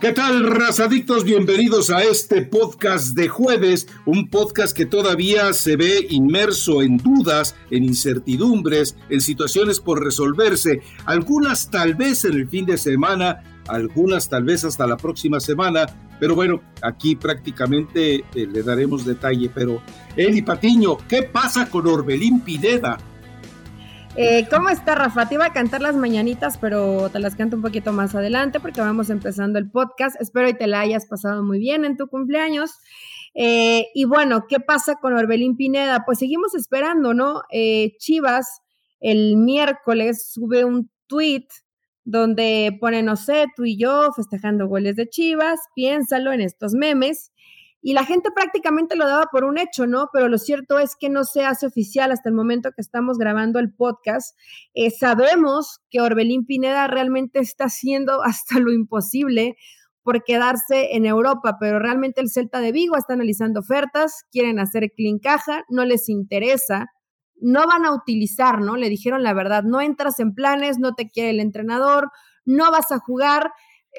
¿Qué tal, razadictos? Bienvenidos a este podcast de jueves, un podcast que todavía se ve inmerso en dudas, en incertidumbres, en situaciones por resolverse, algunas tal vez en el fin de semana, algunas tal vez hasta la próxima semana, pero bueno, aquí prácticamente eh, le daremos detalle. Pero, Eli Patiño, ¿qué pasa con Orbelín Pineda? Eh, ¿Cómo está, Rafa? Te iba a cantar las mañanitas, pero te las canto un poquito más adelante porque vamos empezando el podcast. Espero que te la hayas pasado muy bien en tu cumpleaños. Eh, y bueno, ¿qué pasa con Orbelín Pineda? Pues seguimos esperando, ¿no? Eh, Chivas el miércoles sube un tweet donde pone, no sé, tú y yo festejando goles de Chivas, piénsalo en estos memes y la gente prácticamente lo daba por un hecho, ¿no? Pero lo cierto es que no se hace oficial hasta el momento que estamos grabando el podcast. Eh, sabemos que Orbelín Pineda realmente está haciendo hasta lo imposible por quedarse en Europa, pero realmente el Celta de Vigo está analizando ofertas, quieren hacer clean no les interesa, no van a utilizar, ¿no? Le dijeron la verdad, no entras en planes, no te quiere el entrenador, no vas a jugar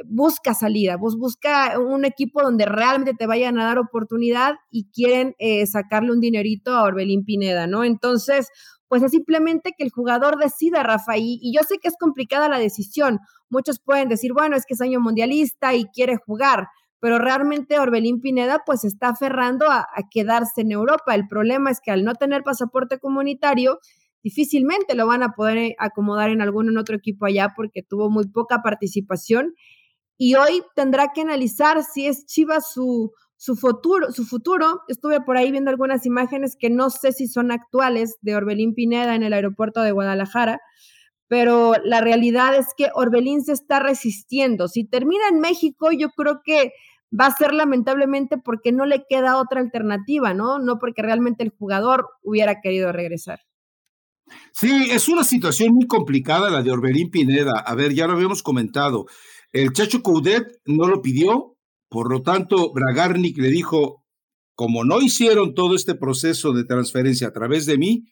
busca salida, busca un equipo donde realmente te vayan a dar oportunidad y quieren eh, sacarle un dinerito a Orbelín Pineda, ¿no? Entonces, pues es simplemente que el jugador decida, Rafa, y, yo sé que es complicada la decisión. Muchos pueden decir, bueno, es que es año mundialista y quiere jugar, pero realmente Orbelín Pineda pues está aferrando a, a quedarse en Europa. El problema es que al no tener pasaporte comunitario, difícilmente lo van a poder eh, acomodar en algún en otro equipo allá porque tuvo muy poca participación y hoy tendrá que analizar si es Chivas su, su futuro, su futuro. Estuve por ahí viendo algunas imágenes que no sé si son actuales de Orbelín Pineda en el aeropuerto de Guadalajara, pero la realidad es que Orbelín se está resistiendo. Si termina en México, yo creo que va a ser lamentablemente porque no le queda otra alternativa, ¿no? No porque realmente el jugador hubiera querido regresar. Sí, es una situación muy complicada la de Orbelín Pineda. A ver, ya lo habíamos comentado. El Chacho Coudet no lo pidió, por lo tanto, Bragarnik le dijo, como no hicieron todo este proceso de transferencia a través de mí,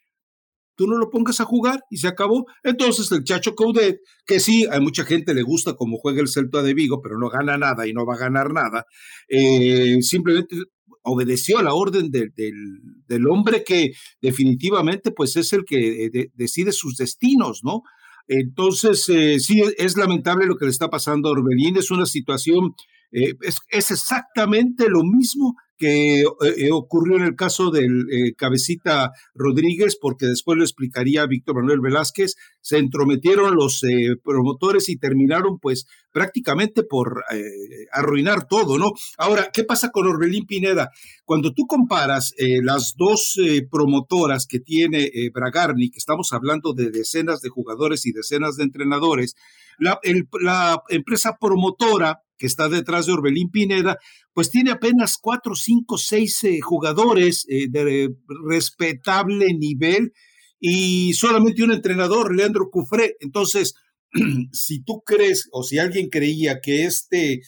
tú no lo pongas a jugar y se acabó. Entonces el Chacho Coudet, que sí, a mucha gente le gusta como juega el Celta de Vigo, pero no gana nada y no va a ganar nada, eh, simplemente obedeció a la orden del hombre que definitivamente pues es el que eh, decide sus destinos, ¿no? Entonces, eh, sí, es lamentable lo que le está pasando a Orbelín, es una situación, eh, es, exactamente lo mismo que eh, ocurrió en el caso del eh, cabecita Rodríguez, porque después lo explicaría Víctor Manuel Velázquez, se entrometieron los eh, promotores y terminaron pues prácticamente por arruinar todo, ¿no? Ahora, ¿qué pasa con Orbelín Pineda? Cuando tú comparas las dos promotoras que tiene Bragarni, que estamos hablando de decenas de jugadores y decenas de entrenadores, la, la empresa promotora que está detrás de Orbelín Pineda, pues tiene apenas cuatro, cinco, seis eh, jugadores eh, de respetable nivel y solamente un entrenador, Leandro Cufré. Entonces, si tú crees o si alguien creía que este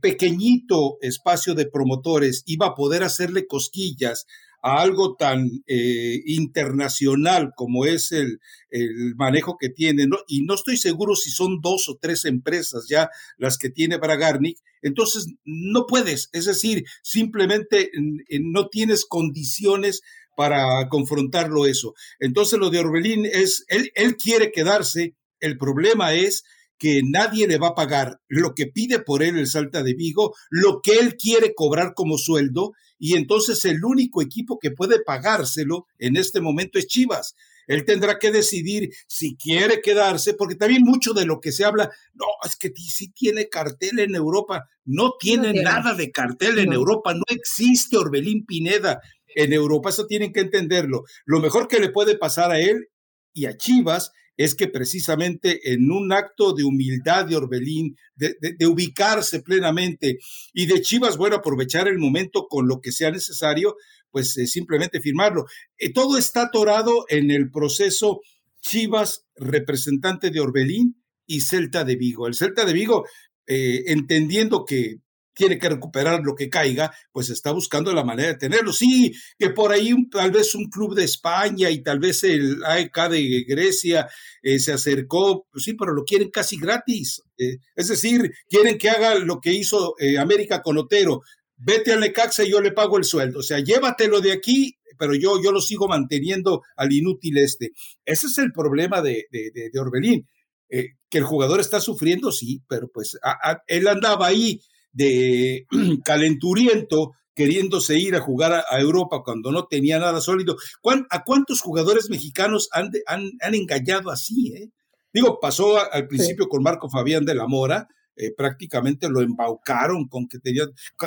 pequeñito espacio de promotores iba a poder hacerle cosquillas a algo tan eh, internacional como es el, el manejo que tiene, y no estoy seguro si son dos o tres empresas ya las que tiene Bragarnik, entonces no puedes, es decir, simplemente no tienes condiciones para confrontarlo eso. Entonces lo de Orbelín es, él, él quiere quedarse, el problema es que nadie le va a pagar lo que pide por él el Salta de Vigo, lo que él quiere cobrar como sueldo, y entonces el único equipo que puede pagárselo en este momento es Chivas. Él tendrá que decidir si quiere quedarse, porque también mucho de lo que se habla, no, es que sí tiene cartel en Europa, no tiene nada de cartel en Europa, no existe Orbelín Pineda en Europa, eso tienen que entenderlo. Lo mejor que le puede pasar a él y a Chivas es que precisamente en un acto de humildad de Orbelín, de, ubicarse plenamente y de Chivas, bueno, aprovechar el momento con lo que sea necesario, pues eh, simplemente firmarlo. Eh, todo está atorado en el proceso Chivas, representante de Orbelín y Celta de Vigo. El Celta de Vigo, eh, entendiendo que tiene que recuperar lo que caiga, pues está buscando la manera de tenerlo. Sí, que por ahí tal vez un club de España y tal vez el AEK de Grecia eh, se acercó, pues sí, pero lo quieren casi gratis. Eh, es decir, quieren que haga lo que hizo eh, América con Otero. Vete al Necaxa y yo le pago el sueldo. O sea, llévatelo de aquí, pero yo, yo lo sigo manteniendo al inútil este. Ese es el problema de, de, Orbelín. que el jugador está sufriendo, sí, pero pues él andaba ahí de calenturiento queriéndose ir a jugar a, Europa cuando no tenía nada sólido. ¿A cuántos jugadores mexicanos han, han, engañado así? Eh? Digo, pasó al principio con Marco Fabián de la Mora, eh, prácticamente lo embaucaron con que tenía,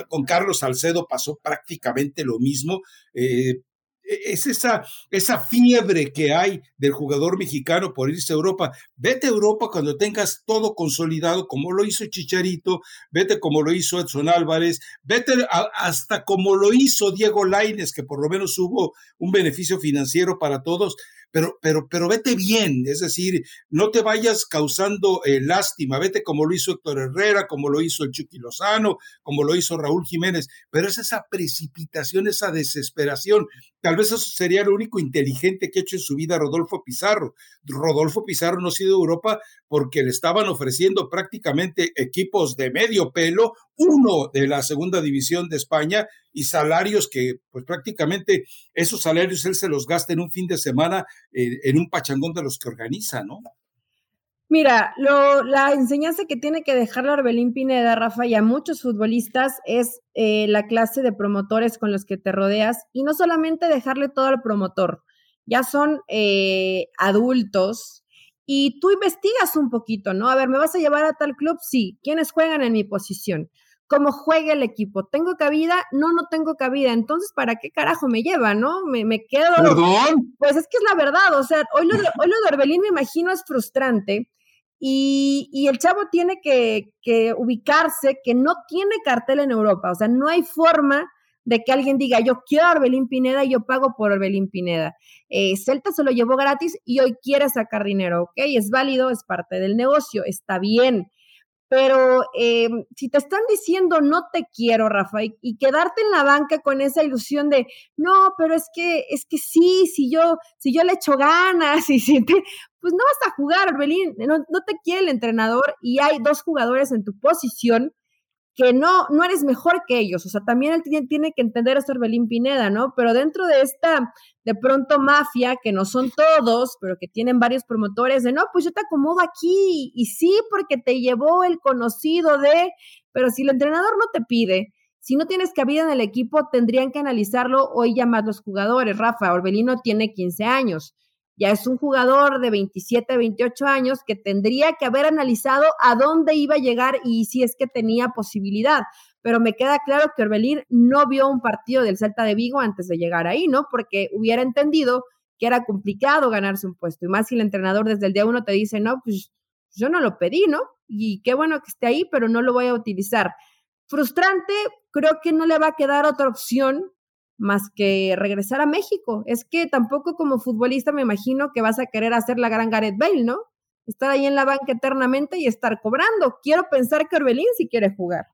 con Carlos Salcedo pasó prácticamente lo mismo. Eh, es esa, esa fiebre que hay del jugador mexicano por irse a Europa. Vete a Europa cuando tengas todo consolidado, como lo hizo Chicharito, vete como lo hizo Edson Álvarez, vete hasta como lo hizo Diego Laines, que por lo menos hubo un beneficio financiero para todos pero, pero, pero vete bien, es decir, no te vayas causando eh, lástima, vete como lo hizo Héctor Herrera, como lo hizo el Chucky Lozano, como lo hizo Raúl Jiménez, pero es esa precipitación, esa desesperación. Tal vez eso sería lo único inteligente que ha hecho en su vida Rodolfo Pizarro. Rodolfo Pizarro no ha sido Europa porque le estaban ofreciendo prácticamente equipos de medio pelo, uno de la segunda división de España y salarios que pues prácticamente esos salarios él se los gasta en un fin de semana eh, en un pachangón de los que organiza, ¿no? Mira, lo, la enseñanza que tiene que dejar la Arbelín Pineda, Rafa, y a muchos futbolistas es eh, la clase de promotores con los que te rodeas y no solamente dejarle todo al promotor, ya son eh, adultos y tú investigas un poquito, ¿no? A ver, ¿me vas a llevar a tal club? Sí. ¿Quiénes juegan en mi posición? ¿Cómo juega el equipo? ¿Tengo cabida? No, no tengo cabida. Entonces, ¿para qué carajo me lleva, no? Me, me quedo. ¿Perdón? Pues es que es la verdad. O sea, hoy lo, hoy lo de Orbelín me imagino es frustrante. Y, y, el chavo tiene que, que, ubicarse que no tiene cartel en Europa. O sea, no hay forma de que alguien diga, yo quiero a Orbelín Pineda y yo pago por Orbelín Pineda. Eh, Celta se lo llevó gratis y hoy quiere sacar dinero, ¿ok? Es válido, es parte del negocio, está bien. Pero eh, si te están diciendo no te quiero, Rafa, y, quedarte en la banca con esa ilusión de no, pero es que, es que sí, si yo, si yo le echo ganas, y si pues no vas a jugar, Orbelín, no, no te quiere el entrenador y hay dos jugadores en tu posición que no, no eres mejor que ellos. O sea, también él tiene, tiene que entender a Orbelín Pineda, ¿no? Pero dentro de esta, de pronto, mafia, que no son todos, pero que tienen varios promotores, de no, pues yo te acomodo aquí, y sí, porque te llevó el conocido de, pero si el entrenador no te pide, si no tienes cabida en el equipo, tendrían que analizarlo hoy ya más los jugadores. Rafa, Orbelino tiene 15 años ya es un jugador de 27, 28 años que tendría que haber analizado a dónde iba a llegar y si es que tenía posibilidad. Pero me queda claro que Orbelín no vio un partido del Celta de Vigo antes de llegar ahí, ¿no? Porque hubiera entendido que era complicado ganarse un puesto. Y más si el entrenador desde el día uno te dice, no, pues yo no lo pedí, ¿no? Y qué bueno que esté ahí, pero no lo voy a utilizar. Frustrante, creo que no le va a quedar otra opción más que regresar a México. Es que tampoco como futbolista me imagino que vas a querer hacer la gran Gareth Bale, ¿no? Estar ahí en la banca eternamente y estar cobrando. Quiero pensar que Orbelín sí quiere jugar.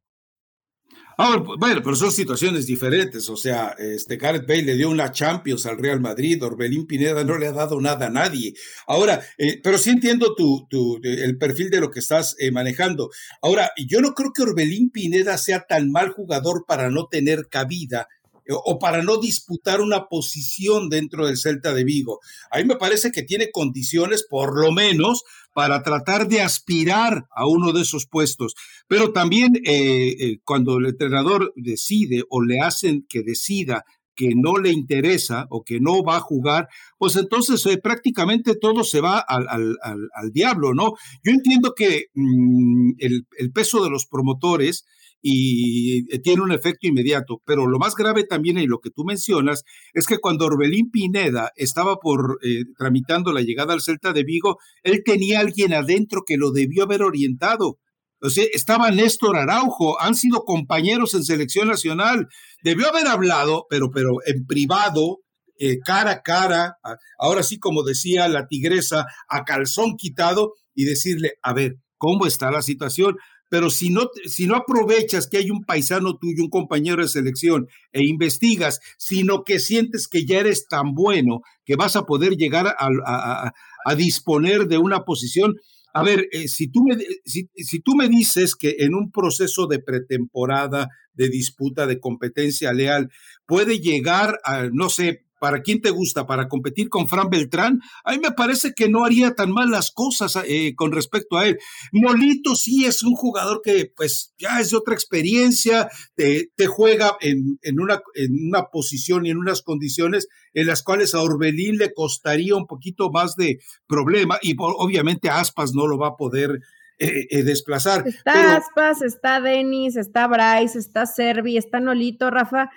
Ah, bueno, pero son situaciones diferentes. O sea, este Gareth Bale le dio una Champions al Real Madrid, Orbelín Pineda no le ha dado nada a nadie. Ahora, eh, pero sí entiendo tu, tu, el perfil de lo que estás eh, manejando. Ahora, yo no creo que Orbelín Pineda sea tan mal jugador para no tener cabida o para no disputar una posición dentro del Celta de Vigo. A mí me parece que tiene condiciones, por lo menos, para tratar de aspirar a uno de esos puestos. Pero también eh, eh, cuando el entrenador decide o le hacen que decida que no le interesa o que no va a jugar, pues entonces eh, prácticamente todo se va al, al, diablo, ¿no? Yo entiendo que mm, el, peso de los promotores y eh, tiene un efecto inmediato. Pero lo más grave también y lo que tú mencionas es que cuando Orbelín Pineda estaba por eh, tramitando la llegada al Celta de Vigo, él tenía alguien adentro que lo debió haber orientado. O sea, estaba Néstor Araujo, han sido compañeros en selección nacional. Debió haber hablado, pero, pero en privado, eh, cara a cara, ahora sí como decía la tigresa, a calzón quitado y decirle, a ver, ¿cómo está la situación? Pero si no, si no aprovechas que hay un paisano tuyo, un compañero de selección, e investigas, sino que sientes que ya eres tan bueno que vas a poder llegar a, a disponer de una posición, a ver, eh, si, tú me, si, si, tú me dices que en un proceso de pretemporada, de disputa, de competencia leal, puede llegar a, no sé, ¿Para quién te gusta? ¿Para competir con Fran Beltrán? A mí me parece que no haría tan mal las cosas eh, con respecto a él. Molito sí es un jugador que pues ya es de otra experiencia, te, juega en, una, en una posición y en unas condiciones en las cuales a Orbelín le costaría un poquito más de problema y obviamente Aspas no lo va a poder eh, eh, desplazar. Está Aspas, está Denis, está Bryce, está Servi, está Nolito, Rafa.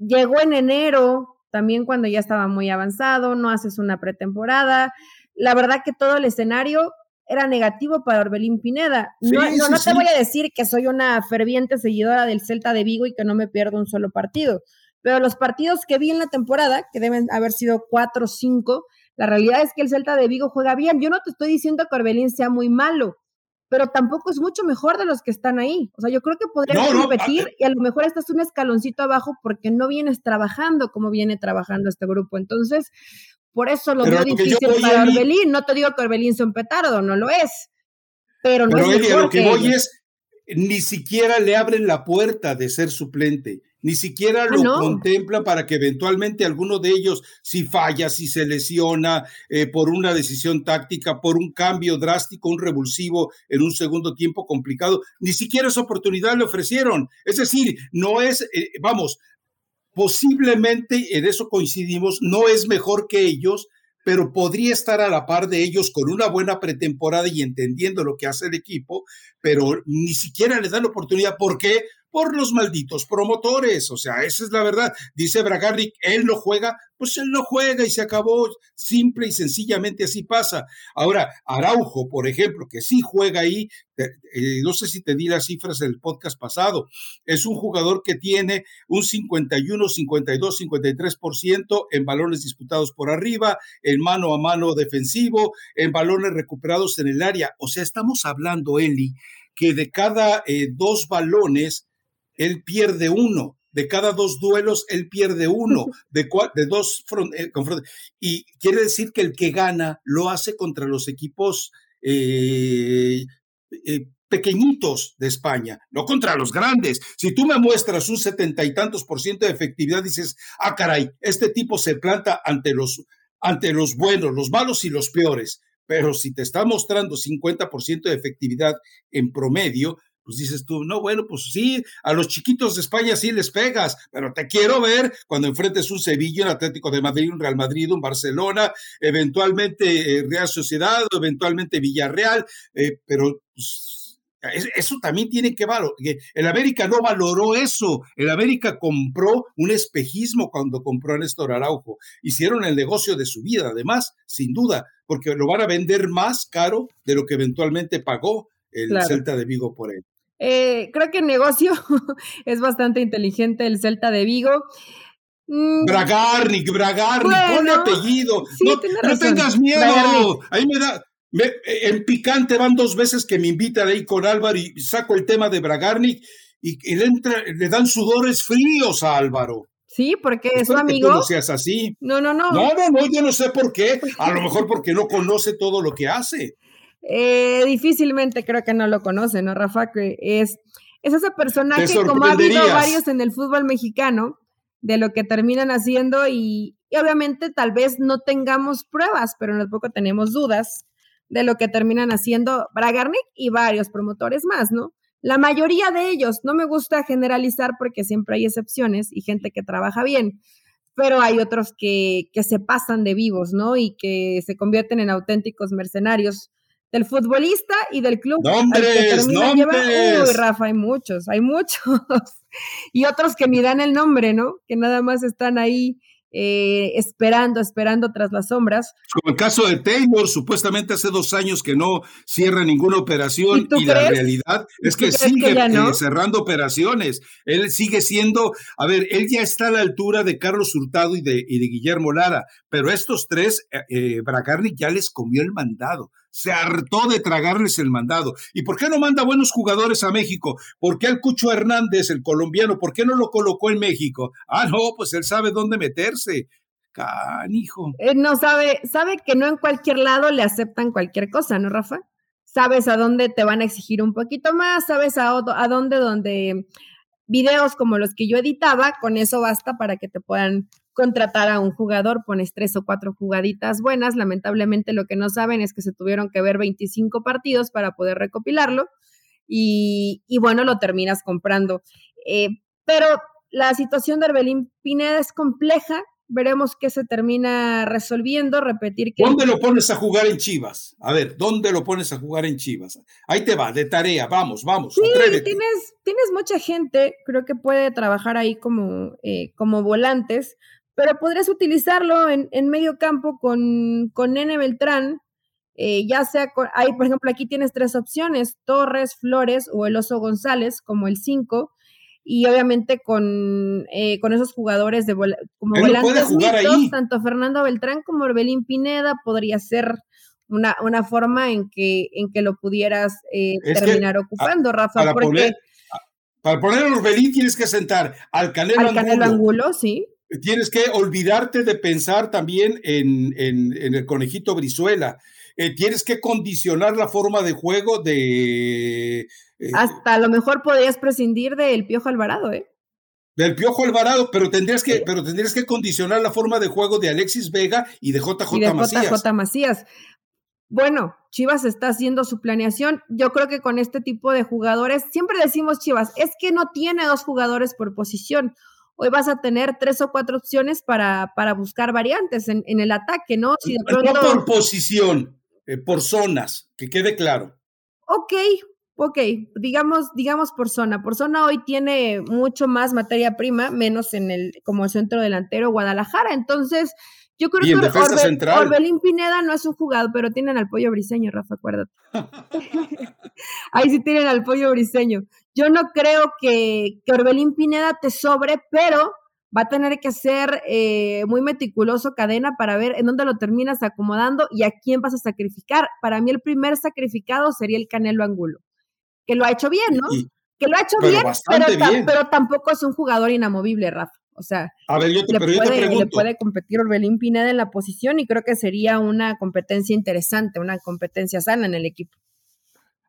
Llegó en enero, también cuando ya estaba muy avanzado, no haces una pretemporada. La verdad que todo el escenario era negativo para Orbelín Pineda. No, no, te voy a decir que soy una ferviente seguidora del Celta de Vigo y que no me pierdo un solo partido, pero los partidos que vi en la temporada, que deben haber sido cuatro o cinco, la realidad es que el Celta de Vigo juega bien. Yo no te estoy diciendo que Orbelín sea muy malo, pero tampoco es mucho mejor de los que están ahí. O sea, yo creo que podrías competir y a lo mejor estás un escaloncito abajo porque no vienes trabajando como viene trabajando este grupo. Entonces, por eso lo veo difícil para Orbelín. No te digo que Orbelín sea un petardo, no lo es. Pero no es mejor lo que, voy es, ni siquiera le abren la puerta de ser suplente ni siquiera ah, lo contempla para que eventualmente alguno de ellos, si falla, si se lesiona eh, por una decisión táctica, por un cambio drástico, un revulsivo en un segundo tiempo complicado, ni siquiera esa oportunidad le ofrecieron. Es decir, no es, eh, vamos, posiblemente en eso coincidimos, no es mejor que ellos, pero podría estar a la par de ellos con una buena pretemporada y entendiendo lo que hace el equipo, pero ni siquiera le dan la oportunidad. ¿Por qué? Por los malditos promotores. O sea, esa es la verdad. Dice Bragarnik, él no juega, pues él no juega y se acabó. Simple y sencillamente así pasa. Ahora, Araujo, por ejemplo, que sí juega ahí, eh, no sé si te di las cifras del podcast pasado, es un jugador que tiene un 51, 52, 53% en balones disputados por arriba, en mano a mano defensivo, en balones recuperados en el área. O sea, estamos hablando, Eli, que de cada eh, dos balones, él pierde uno. De cada dos duelos, él pierde uno. De, de dos eh, Y quiere decir que el que gana lo hace contra los equipos eh, eh, pequeñitos de España, no contra los grandes. Si tú me muestras un setenta y tantos por ciento de efectividad, dices, ah, caray, este tipo se planta ante los, ante los buenos, los malos y los peores. Pero si te está mostrando 50% de efectividad en promedio, pues dices tú, no, bueno, pues sí, a los chiquitos de España sí les pegas, pero te quiero ver cuando enfrentes un Sevilla, un Atlético de Madrid, un Real Madrid, un Barcelona, eventualmente eh, Real Sociedad, eventualmente Villarreal, eh, pero pues, eso también tiene que valorar. El América no valoró eso. El América compró un espejismo cuando compró a Néstor Araujo. Hicieron el negocio de su vida, además, sin duda, porque lo van a vender más caro de lo que eventualmente pagó el Celta de Vigo por él. Eh, creo que el negocio es bastante inteligente el Celta de Vigo. Mm. Bragarnik, Bragarnik, bueno, apellido. no, tengas miedo. Ahí me da. en picante van dos veces que me invitan ahí con Álvaro y saco el tema de Bragarnik y, le, entra, le dan sudores fríos a Álvaro. Sí, porque es su amigo. Que no seas así. No, no, no. No, no, no, yo no sé por qué. A lo mejor porque no conoce todo lo que hace. Eh, difícilmente creo que no lo conoce, ¿no, Rafa? Que es, es ese personaje, como ha habido varios en el fútbol mexicano, de lo que terminan haciendo y, obviamente tal vez no tengamos pruebas, pero tampoco tenemos dudas de lo que terminan haciendo Bragarnik y varios promotores más, ¿no? La mayoría de ellos, no me gusta generalizar porque siempre hay excepciones y gente que trabaja bien, pero hay otros que, que se pasan de vivos, ¿no? Y que se convierten en auténticos mercenarios del futbolista y del club. ¡Nombres! ¡Nombres! Uy, Rafa, hay muchos, hay muchos. y otros que ni dan el nombre, ¿no? Que nada más están ahí eh, esperando, esperando tras las sombras. Como el caso de Taylor, supuestamente hace dos años que no cierra ninguna operación y, la realidad es que sigue eh, cerrando operaciones. Él sigue siendo, a ver, él ya está a la altura de Carlos Hurtado y de, y de Guillermo Lara, pero estos tres, eh, eh ya les comió el mandado se hartó de tragarles el mandado. ¿Y por qué no manda buenos jugadores a México? ¿Por qué al Cucho Hernández, el colombiano, por qué no lo colocó en México? Ah, no, pues él sabe dónde meterse. Canijo. Él no sabe, sabe que no en cualquier lado le aceptan cualquier cosa, ¿no, Rafa? Sabes a dónde te van a exigir un poquito más, sabes a, a dónde, donde videos como los que yo editaba, con eso basta para que te puedan contratar a un jugador, pones tres o cuatro jugaditas buenas. Lamentablemente lo que no saben es que se tuvieron que ver 25 partidos para poder recopilarlo y, bueno, lo terminas comprando. Eh, pero la situación de Arbelín Pineda es compleja. Veremos qué se termina resolviendo. Repetir que. ¿Dónde lo pones a jugar en Chivas? A ver, ¿dónde lo pones a jugar en Chivas? Ahí te va, de tarea, vamos, vamos. Sí, tienes, tienes mucha gente, creo que puede trabajar ahí como, eh, como volantes pero podrías utilizarlo en, medio campo con, con Nene Beltrán, eh, ya sea, con, hay, por ejemplo, aquí tienes tres opciones, Torres, Flores o el Oso González como el 5, y obviamente con, eh, con esos jugadores de como volantes tanto Fernando Beltrán como Orbelín Pineda podría ser una, una forma en que, en que lo pudieras eh, terminar ocupando, Rafa, para Poner, para poner a Orbelín tienes que sentar al Canelo, al Canelo Angulo sí tienes que olvidarte de pensar también en, el conejito Brizuela. Eh, tienes que condicionar la forma de juego de... Eh, Hasta a lo mejor podrías prescindir del Piojo Alvarado, ¿eh? Del Piojo Alvarado, pero tendrías que, pero tendrías que condicionar la forma de juego de Alexis Vega y de JJ y de Macías. JJ Macías. Bueno, Chivas está haciendo su planeación. Yo creo que con este tipo de jugadores, siempre decimos Chivas, es que no tiene dos jugadores por posición hoy vas a tener tres o cuatro opciones para, para buscar variantes en, el ataque, ¿no? Si de pronto... No por posición, eh, por zonas, que quede claro. Ok, ok, digamos, digamos por zona. Por zona hoy tiene mucho más materia prima, menos en el como centro delantero Guadalajara. Entonces, yo creo que Orbelín Pineda no es un jugador, pero tienen al pollo briseño, Rafa, acuérdate. Ahí sí tienen al pollo briseño. Yo no creo que, que Orbelín Pineda te sobre, pero va a tener que ser eh, muy meticuloso cadena para ver en dónde lo terminas acomodando y a quién vas a sacrificar. Para mí el primer sacrificado sería el Canelo Angulo, que lo ha hecho bien, ¿no? que lo ha hecho bien, pero, pero tampoco es un jugador inamovible, Rafa. O sea, le, puede, competir Orbelín Pineda en la posición y creo que sería una competencia interesante, una competencia sana en el equipo.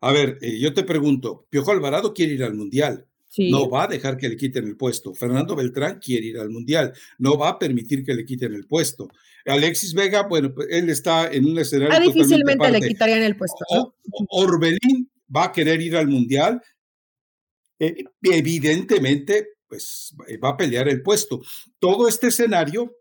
A ver, eh, yo te pregunto, Piojo Alvarado quiere ir al Mundial. No va a dejar que le quiten el puesto. Fernando Beltrán quiere ir al Mundial. No va a permitir que le quiten el puesto. Alexis Vega, bueno, pues, él está en un escenario. Ah, difícilmente le quitarían el puesto. Orbelín va a querer ir al Mundial. Eh, evidentemente, pues eh, va a pelear el puesto. Todo este escenario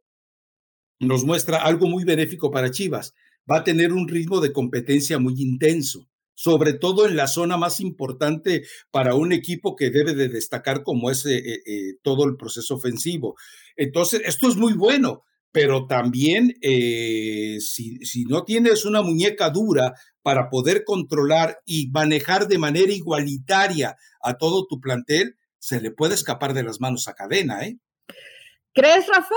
nos muestra algo muy benéfico para Chivas. Va a tener un ritmo de competencia muy intenso, sobre todo en la zona más importante para un equipo que debe de destacar como es eh, eh, todo el proceso ofensivo. Entonces, esto es muy bueno, pero también si, si no tienes una muñeca dura para poder controlar y manejar de manera igualitaria a todo tu plantel, se le puede escapar de las manos a cadena, ¿eh? ¿Crees, Rafa?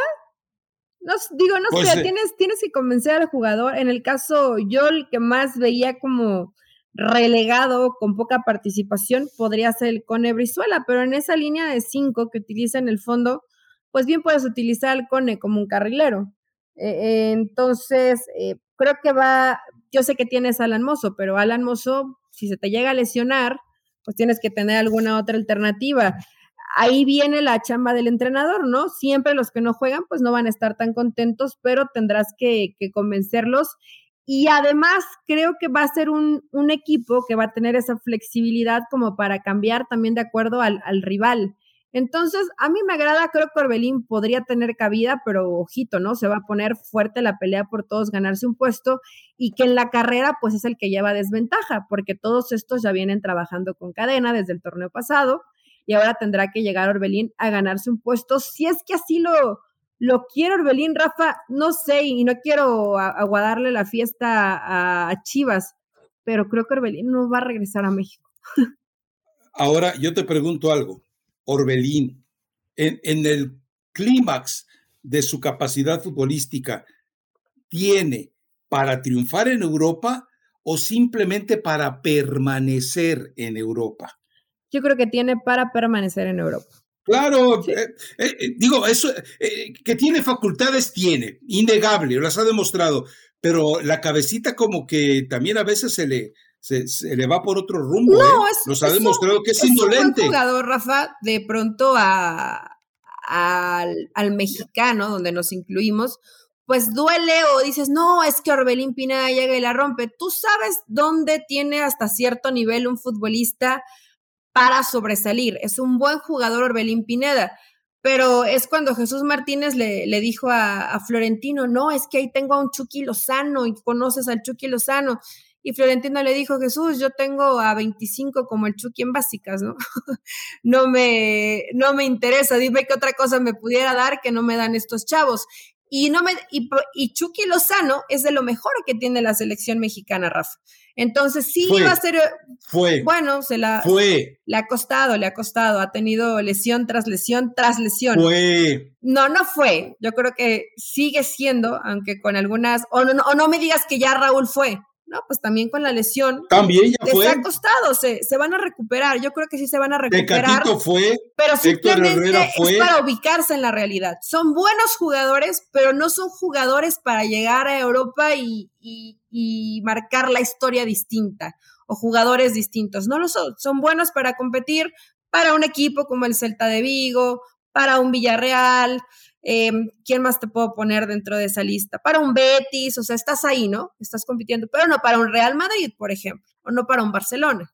No, digo, no pues, sé, eh tienes, tienes que convencer al jugador. En el caso, yo el que más veía como relegado con poca participación podría ser el Cone Brizuela, pero en esa línea de cinco que utiliza en el fondo, pues bien puedes utilizar al Cone como un carrilero. Eh, entonces, eh, creo que va, yo sé que tienes Alan Mozo, pero Alan Mozo, si se te llega a lesionar, pues tienes que tener alguna otra alternativa. Ahí viene la chamba del entrenador, ¿no? Siempre los que no juegan, pues no van a estar tan contentos, pero tendrás que, convencerlos. Y además creo que va a ser un, equipo que va a tener esa flexibilidad como para cambiar también de acuerdo al, al rival. Entonces, a mí me agrada, creo que Orbelín podría tener cabida, pero ojito, ¿no? Se va a poner fuerte la pelea por todos ganarse un puesto y que en la carrera, pues es el que lleva desventaja, porque todos estos ya vienen trabajando con cadena desde el torneo pasado y ahora tendrá que llegar Orbelín a ganarse un puesto. Si es que así lo, lo quiere Orbelín, Rafa, no sé, y no quiero aguadarle la fiesta a, a Chivas, pero creo que Orbelín no va a regresar a México. Ahora, yo te pregunto algo. Orbelín, en, el clímax de su capacidad futbolística, tiene para triunfar en Europa o simplemente para permanecer en Europa? Yo creo que tiene para permanecer en Europa. Claro, eh, eh, digo, eso, que tiene facultades, tiene, innegable, las ha demostrado, pero la cabecita como que también a veces se le, se, le va por otro rumbo. No, es, Nos ha demostrado que es, indolente. Un jugador, Rafa, de pronto a, al, mexicano, donde nos incluimos, pues duele o dices, no, es que Orbelín Pineda llega y la rompe. Tú sabes dónde tiene hasta cierto nivel un futbolista para sobresalir. Es un buen jugador Orbelín Pineda, pero es cuando Jesús Martínez le, le dijo a, Florentino, no, es que ahí tengo a un Chucky Lozano y conoces al Chucky Lozano. Y Florentino le dijo, Jesús, yo tengo a 25 como el Chucky en básicas, ¿no? no, me, no me interesa, dime qué otra cosa me pudiera dar que no me dan estos chavos. Y, no me, y, y Chucky Lozano es de lo mejor que tiene la selección mexicana, Rafa. Entonces sí iba a ser. Fue. Bueno, se la. Fue. Le ha costado, le ha costado. Ha tenido lesión tras lesión tras lesión. Fue. No, no fue. Yo creo que sigue siendo, aunque con algunas. O no, o no me digas que ya Raúl fue. No, pues también con la lesión. También ya fue. Les ha costado, se, se van a recuperar. Yo creo que sí se van a recuperar. Tecatito fue. Pero simplemente es para ubicarse en la realidad. Son buenos jugadores, pero no son jugadores para llegar a Europa y, y, y marcar la historia distinta o jugadores distintos. No lo son. Son buenos para competir para un equipo como el Celta de Vigo, para un Villarreal, Em, ¿Quién más te puedo poner dentro de esa lista? Para un Betis, o sea, estás ahí, ¿no? Estás compitiendo, pero no para un Real Madrid, por ejemplo, o no para un Barcelona.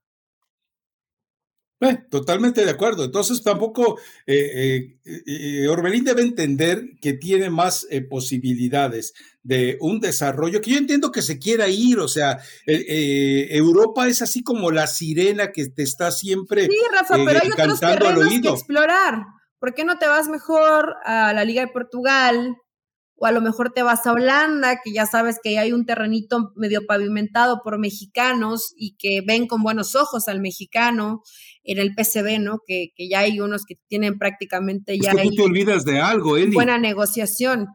Eh, totalmente de acuerdo. Entonces tampoco eh, eh, Orbelín debe entender que tiene más posibilidades de un desarrollo que yo entiendo que se quiera ir. O sea, Europa es así como la sirena que te está siempre sí, Rafa, pero hay otros terrenos que explorar. ¿Por qué no te vas mejor a la Liga de Portugal? O a lo mejor te vas a Holanda, que ya sabes que hay un terrenito medio pavimentado por mexicanos y que ven con buenos ojos al mexicano en el PCB, ¿no? Que, ya hay unos que tienen prácticamente ya. Es que tú te olvidas de algo, Eli. Buena negociación.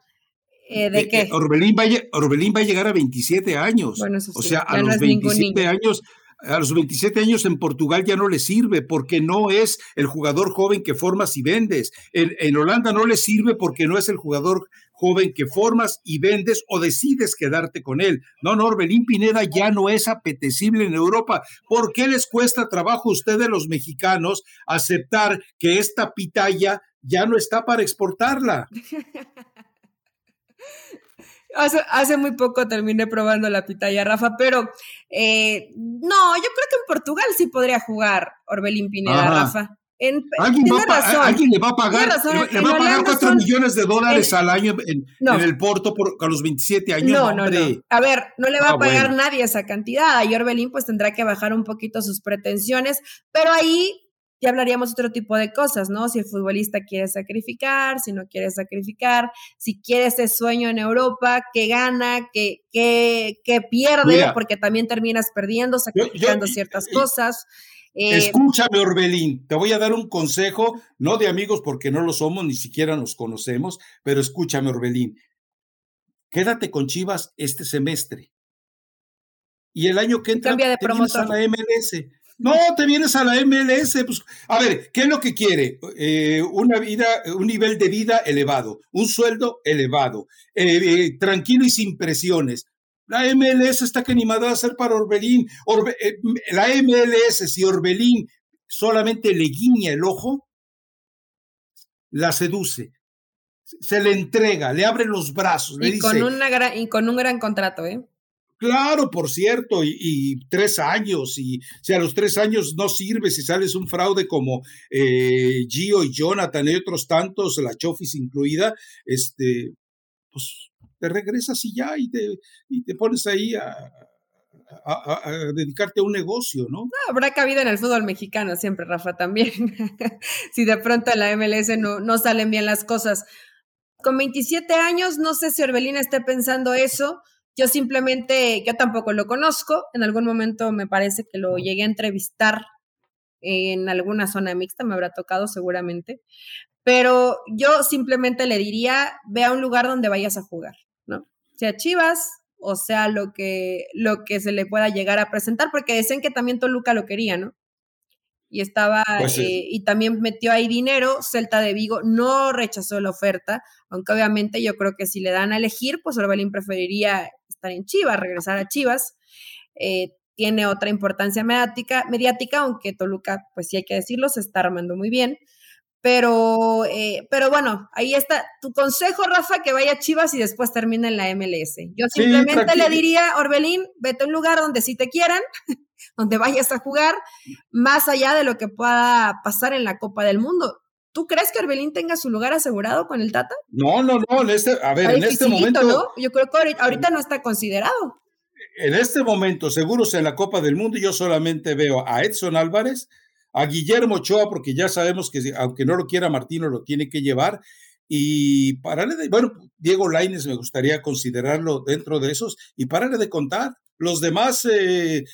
Eh, ¿De, qué? Orbelín va, a, Orbelín va a llegar a 27 años. Bueno, eso sí, o sea, a los 27 años a los 27 años en Portugal ya no le sirve porque no es el jugador joven que formas y vendes. En, Holanda no le sirve porque no es el jugador joven que formas y vendes o decides quedarte con él. No, no, Orbelín Pineda ya no es apetecible en Europa. ¿Por qué les cuesta trabajo a ustedes los mexicanos aceptar que esta pitaya ya no está para exportarla? Hace, muy poco terminé probando la pitaya, Rafa, pero eh, no, yo creo que en Portugal sí podría jugar Orbelín Pineda, Rafa. ¿Alguien, va ¿Alguien, le va a pagar, le, va a pagar 4 millones de dólares al año en, el Porto por, a los 27 años. No, no, no. A ver, no le va a ah, pagar nadie esa cantidad. Y Orbelín pues tendrá que bajar un poquito sus pretensiones, pero ahí ya hablaríamos otro tipo de cosas, ¿no? Si el futbolista quiere sacrificar, si no quiere sacrificar, si quiere ese sueño en Europa, que gana, que, que, pierde, porque también terminas perdiendo, sacrificando ciertas cosas. Eh, escúchame, Orbelín, te voy a dar un consejo, no de amigos porque no lo somos, ni siquiera nos conocemos, pero escúchame, Orbelín. Quédate con Chivas este semestre. Y el año que entra Cambia de promotor. a la MLS. No, te vienes a la MLS. Pues, a ver, ¿qué es lo que quiere? Eh, una vida, un nivel de vida elevado, un sueldo elevado, eh, eh, tranquilo y sin presiones. La MLS está que ni va a hacer para Orbelín. la MLS, si Orbelín solamente le guiña el ojo, la seduce, se le entrega, le abre los brazos. y, con una y con un gran contrato, ¿eh? Claro, por cierto, y, tres años, y si a los tres años no sirve, si sales un fraude como eh, Gio y Jonathan y otros tantos, la Chofis incluida, este, pues te regresas y ya, y te, y te pones ahí a, dedicarte a un negocio, ¿no? Habrá cabida en el fútbol mexicano siempre, Rafa, también. si de pronto en la MLS no, no salen bien las cosas. Con 27 años, no sé si Orbelín esté pensando eso yo simplemente, yo tampoco lo conozco, en algún momento me parece que lo llegué a entrevistar en alguna zona mixta, me habrá tocado seguramente, pero yo simplemente le diría, ve a un lugar donde vayas a jugar, ¿no? Sea Chivas, o sea lo que, lo que se le pueda llegar a presentar, porque decían que también Toluca lo quería, ¿no? Y estaba, pues eh, y también metió ahí dinero, Celta de Vigo no rechazó la oferta, aunque obviamente yo creo que si le dan a elegir, pues Orbelín preferiría estar en Chivas, regresar a Chivas. Eh, tiene otra importancia mediática, mediática, aunque Toluca, pues sí hay que decirlo, se está armando muy bien. Pero, eh, pero bueno, ahí está. Tu consejo, Rafa, que vaya a Chivas y después termine en la MLS. Yo simplemente le diría, Orbelín, vete a un lugar donde sí te quieran, donde vayas a jugar, más allá de lo que pueda pasar en la Copa del Mundo. ¿Tú crees que Orbelín tenga su lugar asegurado con el Tata? No, no, no. En este, a ver, en este momento. ¿no? Yo creo que ahorita no está considerado. En este momento, seguros en la Copa del Mundo, yo solamente veo a Edson Álvarez, a Guillermo Ochoa, porque ya sabemos que aunque no lo quiera Martino, lo tiene que llevar. Y pararle de, bueno, Diego Laines me gustaría considerarlo dentro de esos y pararle de contar. Los demás eh,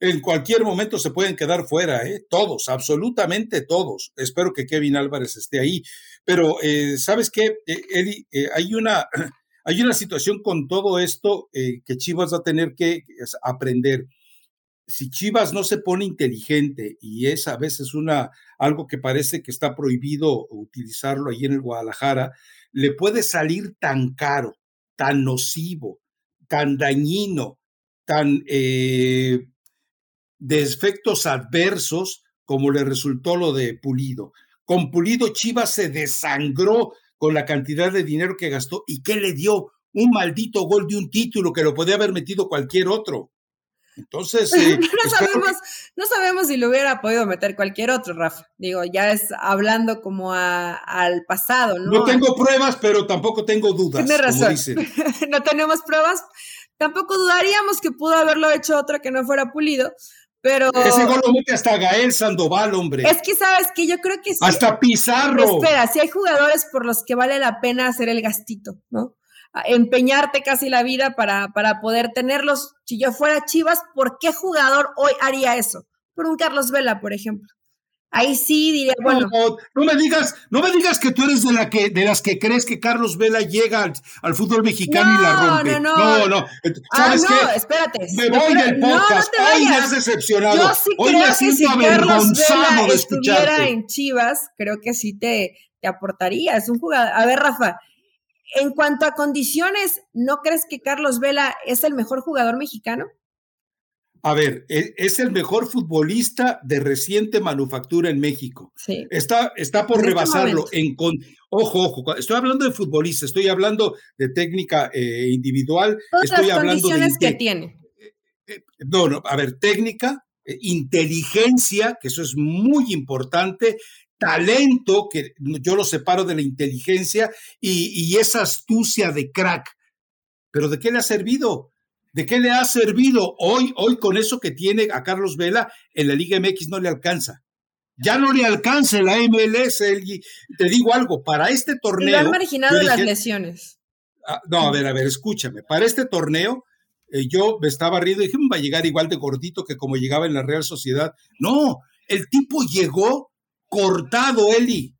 en cualquier momento se pueden quedar fuera, ¿eh? todos, absolutamente todos. Espero que Kevin Álvarez esté ahí. Pero, eh, ¿sabes qué, eh, Eddie? hay, una, hay una situación con todo esto que Chivas va a tener que aprender. Si Chivas no se pone inteligente y es a veces una, algo que parece que está prohibido utilizarlo ahí en el Guadalajara, le puede salir tan caro, tan nocivo, tan dañino, tan de efectos adversos como le resultó lo de Pulido. Con Pulido Chivas se desangró con la cantidad de dinero que gastó y que le dio un maldito gol de un título que lo podía haber metido cualquier otro. Entonces, eh, no, sabemos, no sabemos si lo hubiera podido meter cualquier otro, Rafa. Digo, ya es hablando como al pasado, ¿no? No tengo pruebas, pero tampoco tengo dudas. Tiene razón. no tenemos pruebas. Tampoco dudaríamos que pudo haberlo hecho otra que no fuera pulido, pero. Ese gol lo mete hasta Gael Sandoval, hombre. Es que sabes que yo creo que sí. Hasta Pizarro. Espera, si hay jugadores por los que vale la pena hacer el gastito, ¿no? Empeñarte casi la vida para, para poder tenerlos. Si yo fuera Chivas, ¿por qué jugador hoy haría eso? Por un Carlos Vela, por ejemplo. Ahí sí diría, bueno. No, me digas, no me digas que tú eres de la que, de las que crees que Carlos Vela llega al, fútbol mexicano y la rompe. No, no, no. Ah, no, espérate. Me voy del podcast. Hoy me has decepcionado. Yo sí Hoy creo me que si Carlos Vela de estuviera en Chivas, creo que sí te, te aportaría. Es un jugador. A ver, Rafa, en cuanto a condiciones, ¿no crees que Carlos Vela es el mejor jugador mexicano? A ver, e, es el mejor futbolista de reciente manufactura en México. Sí. Está, está por este rebasarlo en con. Ojo, ojo, estoy hablando de futbolista, estoy hablando de técnica eh, individual. Todas estoy las hablando condiciones que tiene. Eh, eh, no, no, a ver, técnica, inteligencia, que eso es muy importante, talento, que yo lo separo de la inteligencia, y, y esa astucia de crack. Pero ¿de qué le ha servido? ¿De qué le ha servido hoy, hoy con eso que tiene a Carlos Vela en la Liga MX no le alcanza? Ya no le alcanza la MLS. te digo algo, para este torneo. Y han marginado las lesiones. Ah, no, a ver, a ver, escúchame. Para este torneo, eh, yo me estaba riendo y dije, mm, va a llegar igual de gordito que como llegaba en la Real Sociedad. No, el tipo llegó cortado, Eli,